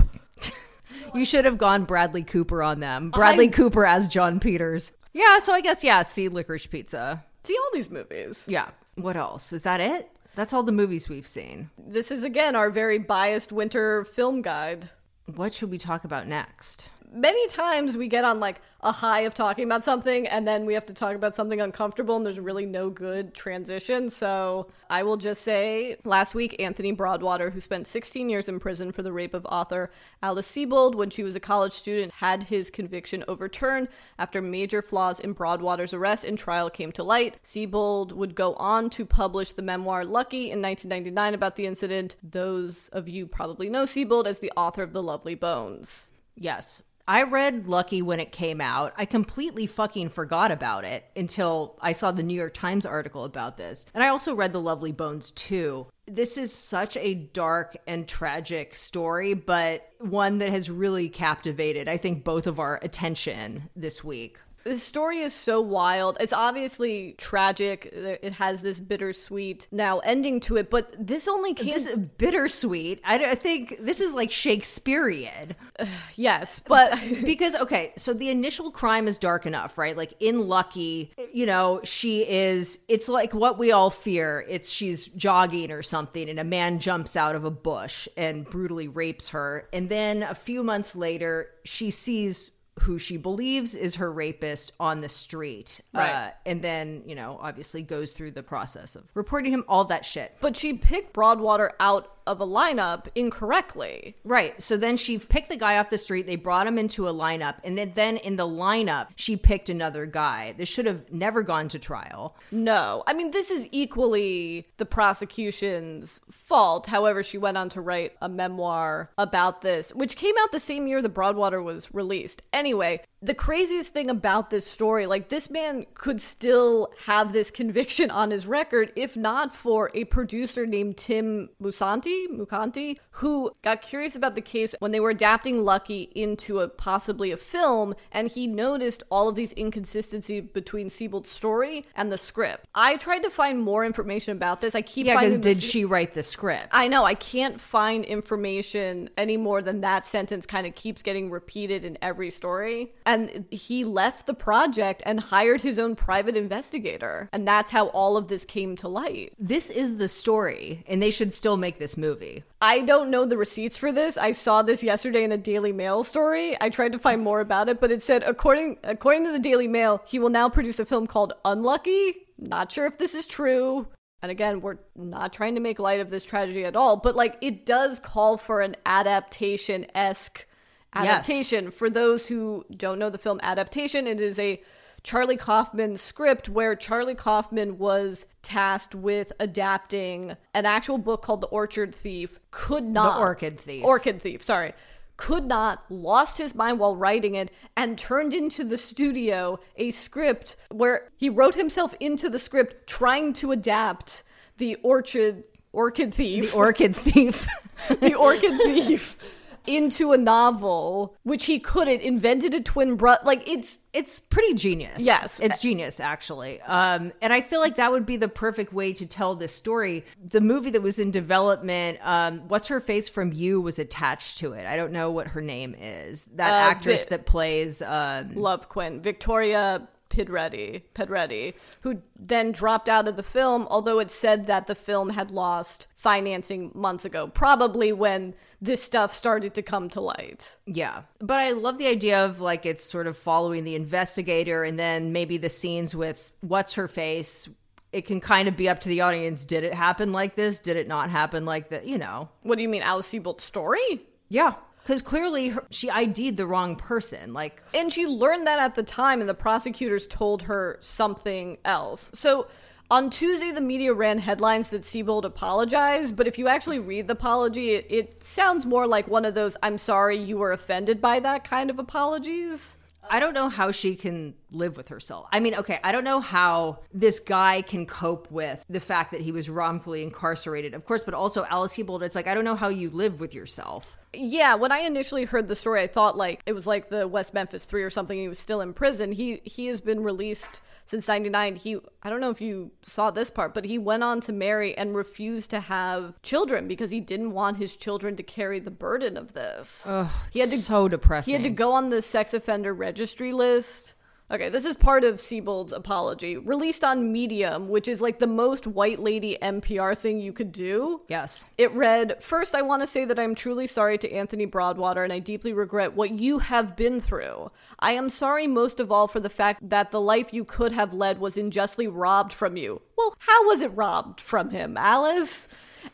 You should have gone Bradley Cooper on them. Bradley I'm- Cooper as Jon Peters. Yeah, so I guess yeah, see Licorice Pizza. See all these movies. Yeah. What else? Is that it? That's all the movies we've seen. This is again our very biased winter film guide. What should we talk about next? Many times we get on like a high of talking about something and then we have to talk about something uncomfortable and there's really no good transition. So I will just say last week, Anthony Broadwater, who spent 16 years in prison for the rape of author Alice Sebold when she was a college student, had his conviction overturned after major flaws in Broadwater's arrest and trial came to light. Sebold would go on to publish the memoir Lucky in 1999 about the incident. Those of you probably know Sebold as the author of The Lovely Bones. Yes. I read Lucky when it came out. I completely fucking forgot about it until I saw the New York Times article about this. And I also read The Lovely Bones too. This is such a dark and tragic story, but one that has really captivated, I think, both of our attention this week. The story is so wild. It's obviously tragic. It has this bittersweet now ending to it, but this only came. This is bittersweet. I, I think this is like Shakespearean. [SIGHS] yes, but [LAUGHS] because okay so the initial crime is dark enough right like in lucky you know she is it's like what we all fear it's she's jogging or something and a man jumps out of a bush and brutally rapes her and then a few months later she sees who she believes is her rapist on the street Right. uh, and then you know obviously goes through the process of reporting him all that shit but she picked Broadwater out of a lineup incorrectly. Right. So then she picked the guy off the street. They brought him into a lineup. And then- then in the lineup, she picked another guy. This should have never gone to trial. No. I mean, this is equally the prosecution's fault. However, she went on to write a memoir about this, which came out the same year the Broadwater was released. Anyway, the craziest thing about this story, like this man could still have this conviction on his record if not for a producer named Tim Musanti, Mukanti, who got curious about the case when they were adapting Lucky into a possibly a film, and he noticed all of these inconsistencies between Sebold's story and the script. I tried to find more information about this. I keep Yeah, because did this- she write the script? I know I can't find information any more than that sentence kind of keeps getting repeated in every story. And he left the project and hired his own private investigator. And that's how all of this came to light. this is the story, and they should still make this movie. I don't know the receipts for this. I saw this yesterday in a Daily Mail story. I tried to find more about it, but it said according according to the Daily Mail, he will now produce a film called Unlucky. Not sure if this is true. And again, we're not trying to make light of this tragedy at all, but like it does call for an adaptation esque adaptation. For those who don't know the film adaptation, it is a Charlie Kaufman script where Charlie Kaufman was tasked with adapting an actual book called The Orchard Thief. Could not Orchid Thief. Orchid Thief, sorry. Could not, lost his mind while writing it, and turned into the studio a script where he wrote himself into the script trying to adapt the Orchid Orchid Thief The Orchid Thief. [LAUGHS] the orchid thief [LAUGHS] into a novel which he couldn't invented a twin brother like it's it's pretty genius. Yes. It's genius, actually. Um, and I feel like that would be the perfect way to tell this story. The movie that was in development, um, What's Her Face from You, was attached to it. I don't know what her name is. That Uh, actress Vi- that plays. Um, love quinn victoria Pedretti, Pedretti, who then dropped out of the film, although it said that the film had lost financing months ago, probably when this stuff started to come to light. Yeah. But I love the idea of like it's sort of following the investigator and then maybe the scenes with what's her face. It can kind of be up to the audience. Did it happen like this? Did it not happen like that? You know. What do you mean, Alice Sebold's story? Yeah. Because clearly her, she ID'd the wrong person. Like, And she learned that at the time, and the prosecutors told her something else. So on Tuesday, the media ran headlines that Sebold apologized, but if you actually read the apology, it, it sounds more like one of those I'm sorry you were offended by that kind of apologies. I don't know how she can live with herself. I mean, okay, I don't know how this guy can cope with the fact that he was wrongfully incarcerated, of course, but also Alice Sebold. It's like, I don't know how you live with yourself. Yeah, when I initially heard the story, I thought like it was like the West Memphis Three or something. He was still in prison. He he has been released since '99. He I don't know if you saw this part, but he went on to marry and refused to have children because he didn't want his children to carry the burden of this. he had to so depressing. he had to go on the sex offender registry list. Okay, this is part of Sebold's apology, released on Medium, which is like the most white lady NPR thing you could do. Yes. It read First, I want to say that I'm truly sorry to Anthony Broadwater and I deeply regret what you have been through. I am sorry most of all for the fact that the life you could have led was unjustly robbed from you. Well, how was it robbed from him, Alice?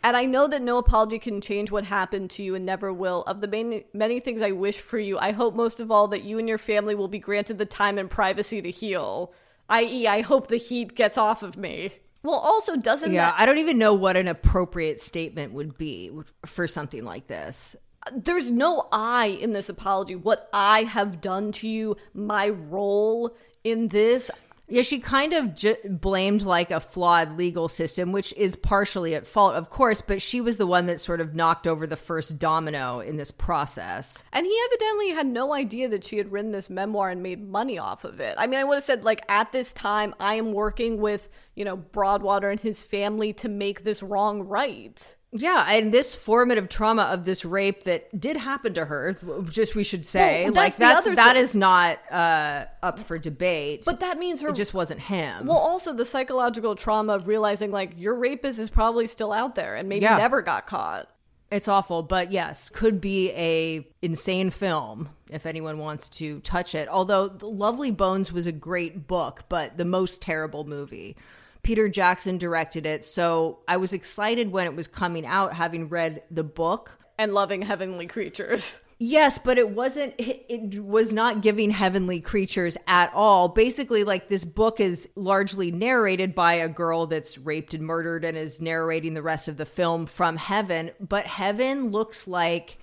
And I know that no apology can change what happened to you and never will. Of the many, many things I wish for you, I hope most of all that you and your family will be granted the time and privacy to heal. I.e., I hope the heat gets off of me. Well, also, doesn't Yeah, that I don't even know what an appropriate statement would be for something like this. there's no I in this apology. What I have done to you, my role in this. Yeah, she kind of j- blamed like a flawed legal system, which is partially at fault, of course, but she was the one that sort of knocked over the first domino in this process. And he evidently had no idea that she had written this memoir and made money off of it. I mean, I would have said, like, at this time, I am working with, you know, Broadwater and his family to make this wrong right. Yeah, and this formative trauma of this rape that did happen to her, just we should say, Well, that's like that's that is not uh, up for debate. But that means her. it just wasn't him. well, also the psychological trauma of realizing, like, your rapist is probably still out there and maybe Yeah. never got caught. It's awful, but yes, could be a insane film if anyone wants to touch it. Although Lovely Bones was a great book, but the most terrible movie. Peter Jackson directed it, so I was excited when it was coming out having read the book. And loving heavenly creatures. Yes, but it wasn't it, it was not giving heavenly creatures at all. Basically like this book is largely narrated by a girl that's raped and murdered and is narrating the rest of the film from heaven, but heaven looks like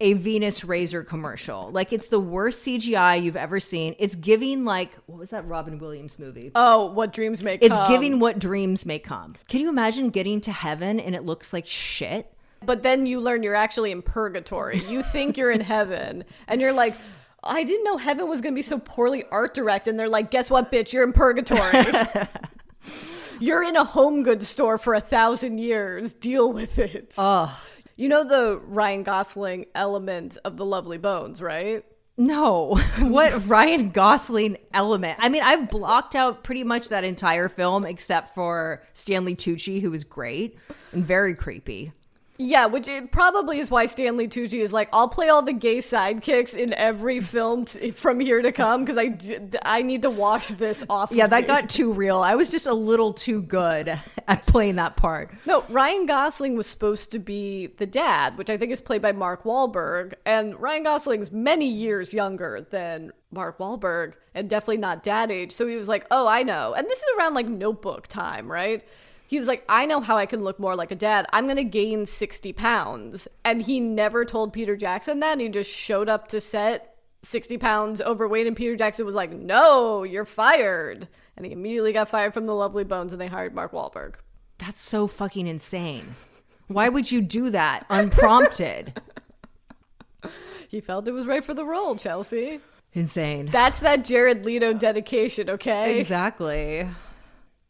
a Venus Razor commercial. Like it's the worst CGI you've ever seen. It's giving like what was that Robin Williams movie? Oh, what dreams may It's come. giving what dreams may come. Can you imagine getting to heaven and it looks like shit? But then you learn you're actually in purgatory. You think you're in heaven, and you're like, I didn't know heaven was going to be so poorly art directed. And they're like, guess what, bitch? You're in purgatory. [LAUGHS] you're in a home goods store for a thousand years. Deal with it. Ugh. You know the Ryan Gosling element of the Lovely Bones, right? No, [LAUGHS] what Ryan Gosling element? I mean, I've blocked out pretty much that entire film except for Stanley Tucci, who was great and very creepy. Yeah, which it probably is why Stanley Tucci is like, I'll play all the gay sidekicks in every film t- from here to come because I, d- I need to wash this off. Yeah, of that me. got too real. I was just a little too good at playing that part. No, Ryan Gosling was supposed to be the dad, which I think is played by Mark Wahlberg. And Ryan Gosling's many years younger than Mark Wahlberg and definitely not dad age. So he was like, oh, I know. And this is around like notebook time, right? He was like, I know how I can look more like a dad. I'm going to gain 60 pounds. And he never told Peter Jackson that. And he just showed up to set 60 pounds overweight. And Peter Jackson was like, no, you're fired. And he immediately got fired from the Lovely Bones and they hired Mark Wahlberg. That's so fucking insane. Why would you do that unprompted? [LAUGHS] He felt it was right for the role, Chelsea. insane. That's that Jared Leto dedication, okay? Exactly.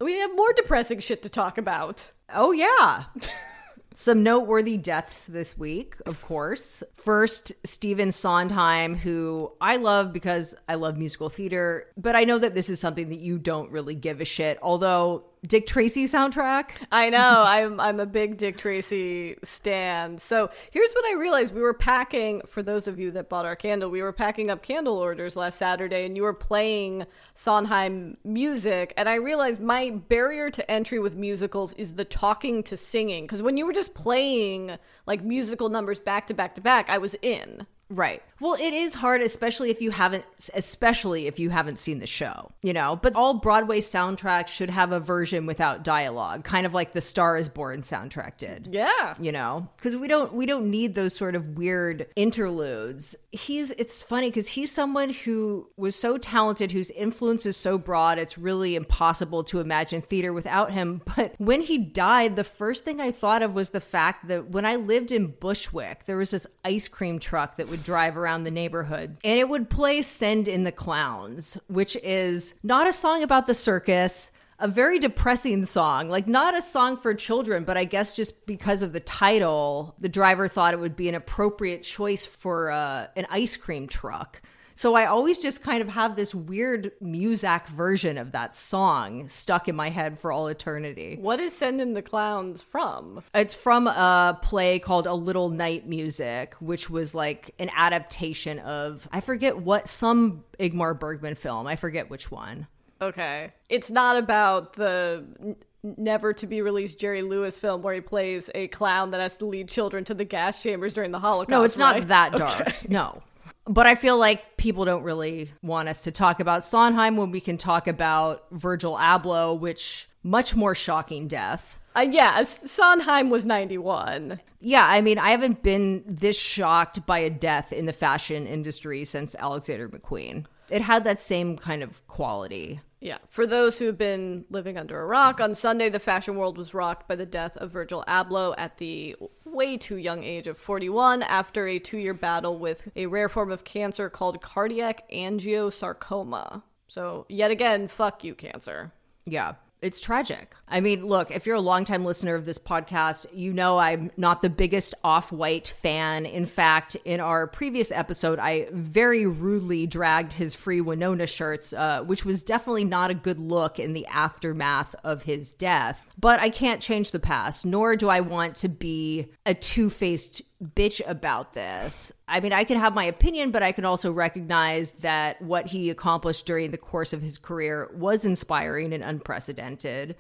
We have more depressing shit to talk about. Oh, yeah. [LAUGHS] Some noteworthy deaths this week, of course. First, Stephen Sondheim, who I love because I love musical theater, but I know that this is something that you don't really give a shit. Although, Dick Tracy soundtrack, I know, [LAUGHS] I'm I'm a big Dick Tracy stan. So here's what I realized. We were packing, for those of you that bought our candle, we were packing up candle orders last Saturday and you were playing Sondheim music. And I realized my barrier to entry with musicals is the talking to singing. Because when you were just playing like musical numbers back to back to back, I was in. Right. Well, it is hard, especially if you haven't, especially if you haven't seen the show, you know. But all Broadway soundtracks should have a version without dialogue, kind of like the Star Is Born soundtrack did. Yeah. You know, because we don't we don't need those sort of weird interludes. He's it's funny because he's someone who was so talented, whose influence is so broad. It's really impossible to imagine theater without him. [LAUGHS] But when he died, the first thing I thought of was the fact that when I lived in Bushwick, there was this ice cream truck that would drive around the neighborhood and it would play Send in the Clowns, which is not a song about the circus. A very depressing song, like not a song for children, but I guess just because of the title, the driver thought it would be an appropriate choice for uh, an ice cream truck. So I always just kind of have this weird Muzak version of that song stuck in my head for all eternity. What is Send in the Clowns from? It's from a play called A Little Night Music, which was like an adaptation of, I forget what, some Ingmar Bergman film. I forget which one. Okay. It's not about the never to be released Jerry Lewis film where he plays a clown that has to lead children to the gas chambers during the Holocaust. No, it's not right? that dark. No. But I feel like people don't really want us to talk about Sondheim when we can talk about Virgil Abloh, which much more shocking death. Uh, yeah, Sondheim was 91. Yeah, I mean, I haven't been this shocked by a death in the fashion industry since Alexander McQueen. It had that same kind of quality. Yeah. For those who have been living under a rock, on Sunday, the fashion world was rocked by the death of Virgil Abloh at the way too young age of 41 after a two year battle with a rare form of cancer called cardiac angiosarcoma. So, yet again, fuck you, cancer. Yeah. It's tragic. I mean, look, if you're a longtime listener of this podcast, you know I'm not the biggest off white fan. In fact, in our previous episode, I very rudely dragged his free Winona shirts, uh, which was definitely not a good look in the aftermath of his death. But I can't change the past, nor do I want to be a two faced bitch about this. I mean, I can have my opinion, but I can also recognize that what he accomplished during the course of his career was inspiring and unprecedented.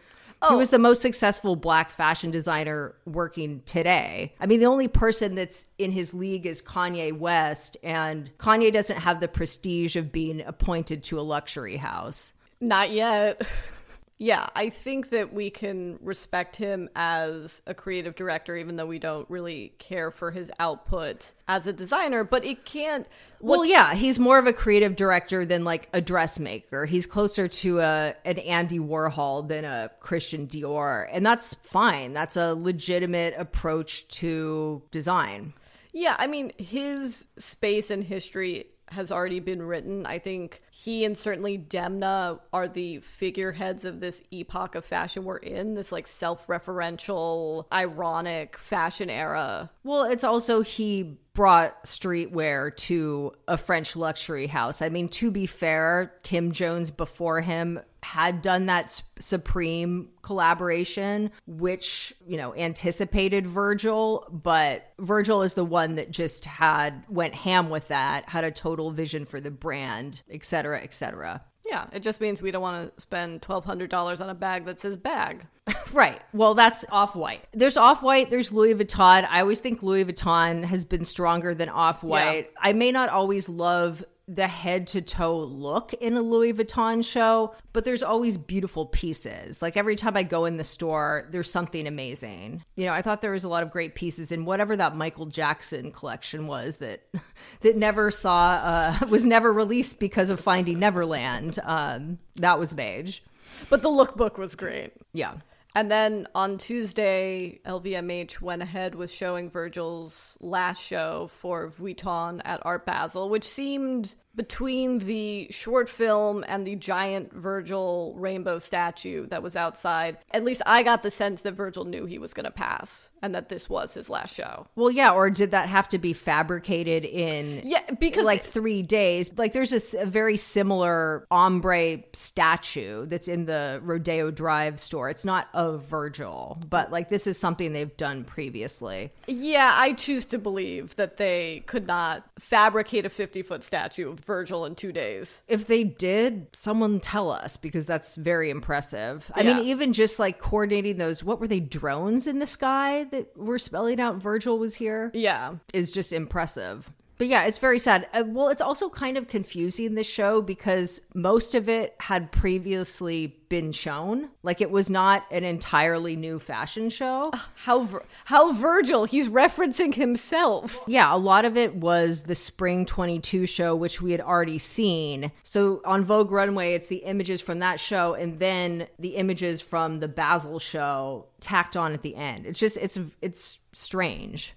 He oh. was the most successful black fashion designer working today. I mean, the only person that's in his league is Kanye West, and Kanye doesn't have the prestige of being appointed to a luxury house. Not yet. [LAUGHS] yeah, I think that we can respect him as a creative director, even though we don't really care for his output as a designer. But it can't. Well, yeah, he's more of a creative director than like a dressmaker. He's closer to a an Andy Warhol than a Christian Dior, and that's fine. That's a legitimate approach to design. Yeah, I mean, his space and history has already been written. I think he and certainly Demna are the figureheads of this epoch of fashion we're in, this like self referential, ironic fashion era. Well, it's also he brought streetwear to a French luxury house. I mean, to be fair, Kim Jones before him had done that Supreme collaboration, which, you know, anticipated Virgil, but Virgil is the one that just had went ham with that, had a total vision for the brand, et cetera, et cetera. Yeah, it just means we don't want to spend $1,200 on a bag that says bag. [LAUGHS] Right. Well, that's off white. There's off white, there's Louis Vuitton. I always think Louis Vuitton has been stronger than off white. I may not always love the head to toe look in a Louis Vuitton show, but there's always beautiful pieces. Like every time I go in the store, there's something amazing. You know, I thought there was a lot of great pieces in whatever that Michael Jackson collection was that [LAUGHS] that never saw uh, [LAUGHS] was never released because of Finding Neverland. Um, that was beige. But the lookbook was great. Yeah. And then on Tuesday, LVMH went ahead with showing Virgil's last show for Vuitton at Art Basel, which seemed between the short film and the giant Virgil rainbow statue that was outside. At least I got the sense that Virgil knew he was going to pass and that this was his last show. Well, yeah, or did that have to be fabricated in Yeah, because like three days? Like, there's a, s- a very similar ombre statue that's in the Rodeo Drive store. It's not of Virgil, but like this is something they've done previously. Yeah, I choose to believe that they could not fabricate a 50 foot statue of Virgil in two days. If they did, someone tell us because that's very impressive. I mean, even just like coordinating those, what were they, drones in the sky that were spelling out Virgil was here? Yeah. is just impressive. But yeah, it's very sad. Uh, well, it's also kind of confusing this show because most of it had previously been shown. Like it was not an entirely new fashion show. How how Virgil, he's referencing himself. Yeah, a lot of it was the Spring 22 show, which we had already seen. So on Vogue Runway, it's the images from that show and then the images from the Basel show tacked on at the end. It's just, it's, it's strange.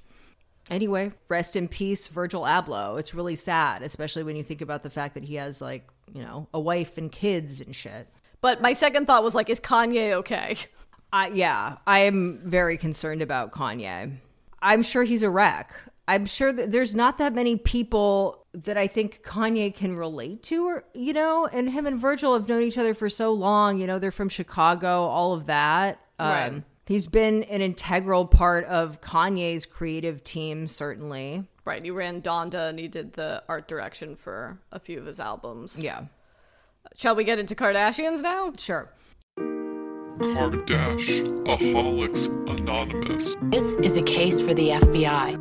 Anyway, rest in peace, Virgil Abloh. It's really sad, especially when you think about the fact that he has, like, you know, a wife and kids and shit. But my second thought was like, is Kanye okay? [LAUGHS] I yeah, I am very concerned about Kanye. I'm sure he's a wreck. I'm sure that there's not that many people that I think Kanye can relate to, or you know, and him and Virgil have known each other for so long. You know, they're from Chicago, all of that. Um, Right. He's been an integral part of Kanye's creative team, certainly. Right. He ran Donda and he did the art direction for a few of his albums. Yeah, Shall we get into Kardashians now? sure. Kardashians Anonymous. This is a case for the FBI.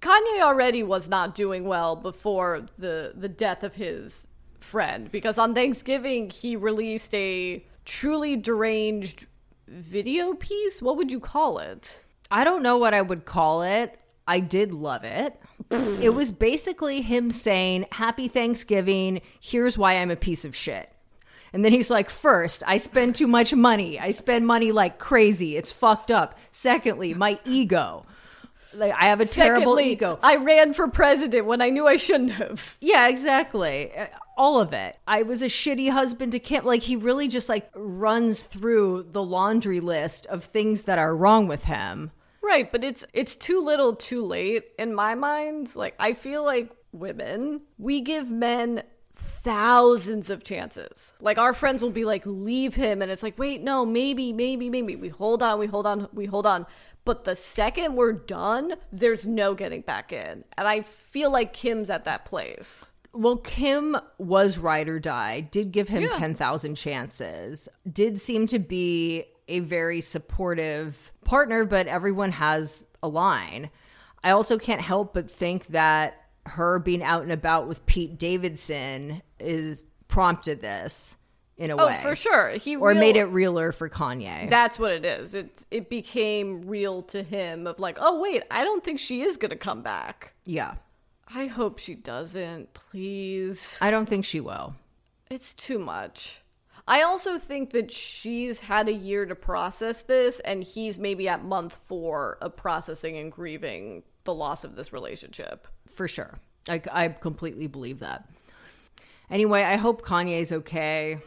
Kanye already was not doing well before the the death of his friend because on Thanksgiving he released a truly deranged video piece. What would you call it? I don't know what I would call it. I did love it. [LAUGHS] it was basically him saying, Happy Thanksgiving. Here's why I'm a piece of shit. And then he's like, First, I spend too much money. I spend money like crazy. It's fucked up. Secondly, my ego. Like, I have a terrible ego. I ran for president when I knew I shouldn't have. Yeah, exactly. All of it. I was a shitty husband to Kim. Like he really just like runs through the laundry list of things that are wrong with him. Right, but it's it's too little, too late in my mind. Like I feel like women, we give men thousands of chances. Like our friends will be like, "Leave him," and it's like, "Wait, no, maybe, maybe, maybe." We hold on, we hold on, we hold on. But the second we're done, there's no getting back in. And I feel like Kim's at that place. Well, Kim was ride or die, did give him Yeah. 10,000 chances, did seem to be a very supportive partner, but everyone has a line. I also can't help but think that her being out and about with Pete Davidson is prompted this in a Oh, way. for sure. He Or real- made it realer for Kanye. That's what it is. It it became real to him of like, oh wait, I don't think she is gonna come back. yeah. I hope she doesn't, please. I don't think she will. It's too much. I also think that she's had a year to process this, and he's maybe at month four of processing and grieving the loss of this relationship. For sure. I, I completely believe that. Anyway, I hope Kanye's okay.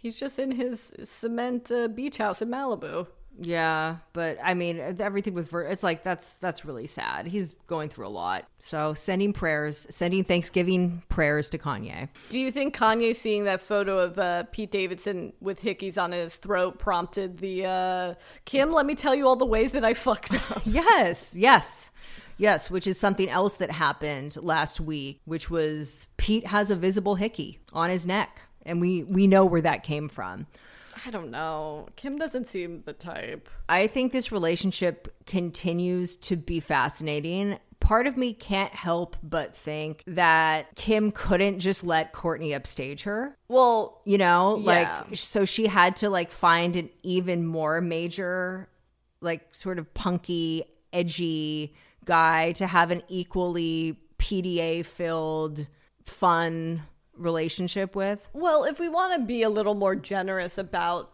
He's just in his cement uh, beach house in Malibu. Yeah, but I mean, everything with Ver, it's like that's that's really sad. He's going through a lot. So sending prayers, sending Thanksgiving prayers to Kanye. Do you think Kanye seeing that photo of uh, Pete Davidson with hickeys on his throat prompted the uh, Kim? Let me tell you all the ways that I fucked up. [LAUGHS] Yes, yes, yes. Which is something else that happened last week, which was Pete has a visible hickey on his neck, and we we know where that came from. I don't know. Kim doesn't seem the type. I think this relationship continues to be fascinating. Part of me can't help but think that Kim couldn't just let Kourtney upstage her. Well, You know, Yeah. like so she had to like find an even more major like sort of punky, edgy guy to have an equally PDA filled fun relationship with. Well, if we want to be a little more generous about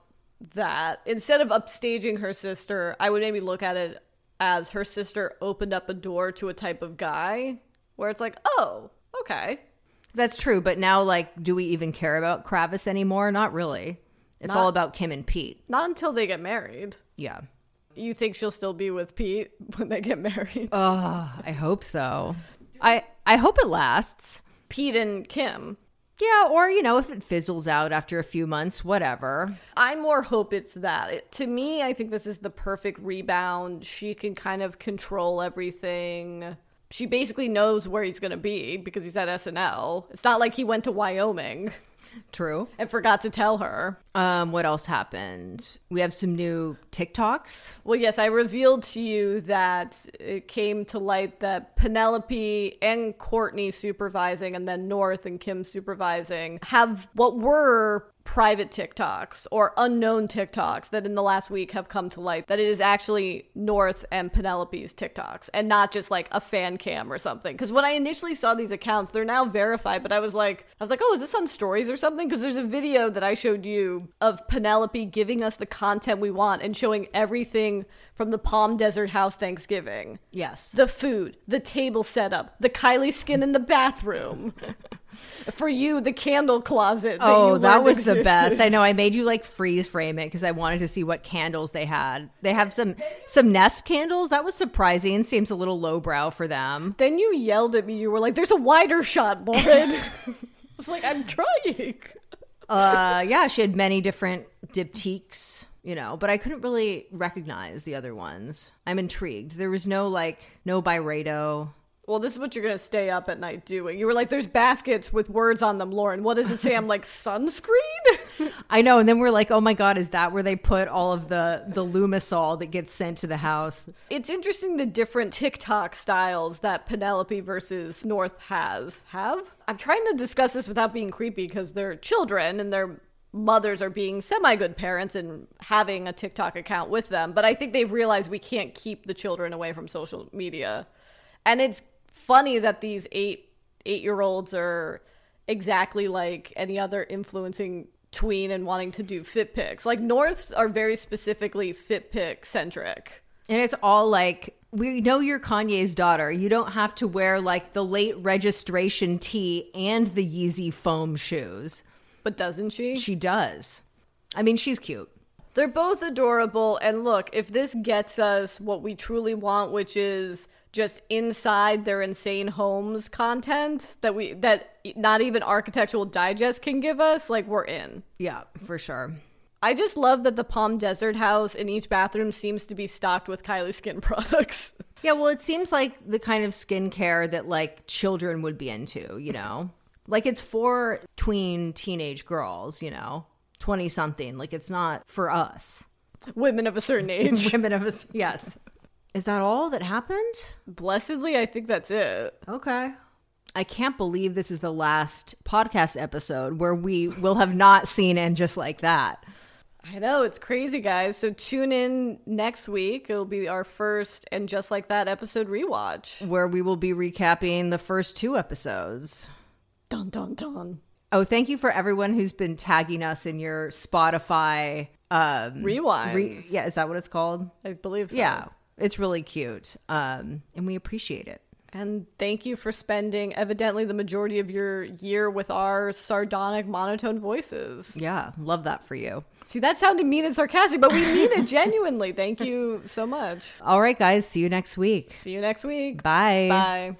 that, instead of upstaging her sister, I would maybe look at it as her sister opened up a door to a type of guy where it's like, oh, okay. That's true, but now like do we even care about Kravis anymore? Not really. It's Not- all about Kim and Pete. Not until they get married. Yeah. You think she'll still be with Pete [LAUGHS] when they get married? Oh, I hope so. I I hope it lasts. Pete and Kim. Yeah, or you know, if it fizzles out after a few months, whatever. I more hope it's that. It, to me, I think this is the perfect rebound. She can kind of control everything. She basically knows where he's going to be because he's at SNL. It's not like he went to Wyoming True. and forgot to tell her. Um, what else happened? We have some new TikToks. Well, yes, I revealed to you that it came to light that Penelope and Kourtney supervising, and then North and Kim supervising, have what were private TikToks or unknown TikToks that in the last week have come to light that it is actually North and Penelope's TikToks and not just like a fan cam or something. Because when I initially saw these accounts, they're now verified, but I was like, I was like, oh, is this on stories or something? Because there's a video that I showed you of Penelope giving us the content we want and showing everything from the Palm Desert House Thanksgiving. Yes. The food, the table setup, the Kylie skin in the bathroom. [LAUGHS] For you, the candle closet. That Oh, that was the best. I know. I made you like freeze frame it because I wanted to see what candles they had. They have some some Nest candles. That was surprising. Seems a little lowbrow for them. Then you yelled at me. You were like, "There's a wider shot, Lauren." [LAUGHS] I was like, "I'm trying." [LAUGHS] Uh, yeah, she had many different Diptyques, you know, but I couldn't really recognize the other ones. I'm intrigued. There was no like no Byredo. Well, this is what you're gonna stay up at night doing. You were like, "There's baskets with words on them, Lauren." What does it say? I'm like, [LAUGHS] "Sunscreen." [LAUGHS] I know, and then we're like, oh my god, is that where they put all of the the Lumisol that gets sent to the house? It's interesting the different TikTok styles that Penelope versus North has have. I'm trying to discuss this without being creepy because they're children and their mothers are being semi good parents and having a TikTok account with them. But I think they've realized we can't keep the children away from social media. And it's funny that these eight eight year olds are exactly like any other influencing tween and wanting to do fit pics. Like Norths are very specifically fit pic centric. And it's all like, we know you're Kanye's daughter. You don't have to wear like the late registration tee and the Yeezy foam shoes. But doesn't she? She does. I mean, she's cute. They're both adorable. And look, if this gets us what we truly want, which is just inside their insane homes content that we that not even architectural digest can give us, like we're in. Yeah, for sure. I just love that the Palm Desert house in each bathroom seems to be stocked with Kylie skin [LAUGHS] products. Yeah, well, it seems like the kind of skincare that like children would be into, you know? [LAUGHS] like it's for tween teenage girls, you know, 20 something. Like it's not for us. Women of a certain [LAUGHS] age. Women of us. Yes. Is that all that happened? Blessedly, I think that's it. Okay. I can't believe this is the last podcast episode where we will have not seen and just like that. I know it's crazy, guys. So tune in next week. It'll be our first and just like that episode rewatch. Where we will be recapping the first two episodes. Dun dun dun. Oh, thank you for everyone who's been tagging us in your Spotify um Rewinds. re- yeah, is that what it's called? I believe so. Yeah. It's really cute. Um and we appreciate it. And thank you for spending evidently the majority of your year with our sardonic monotone voices. Yeah, love that for you. See, that sounded mean and sarcastic, but we mean it [LAUGHS] genuinely. Thank you so much. All right, guys, see you next week. See you next week. Bye. Bye.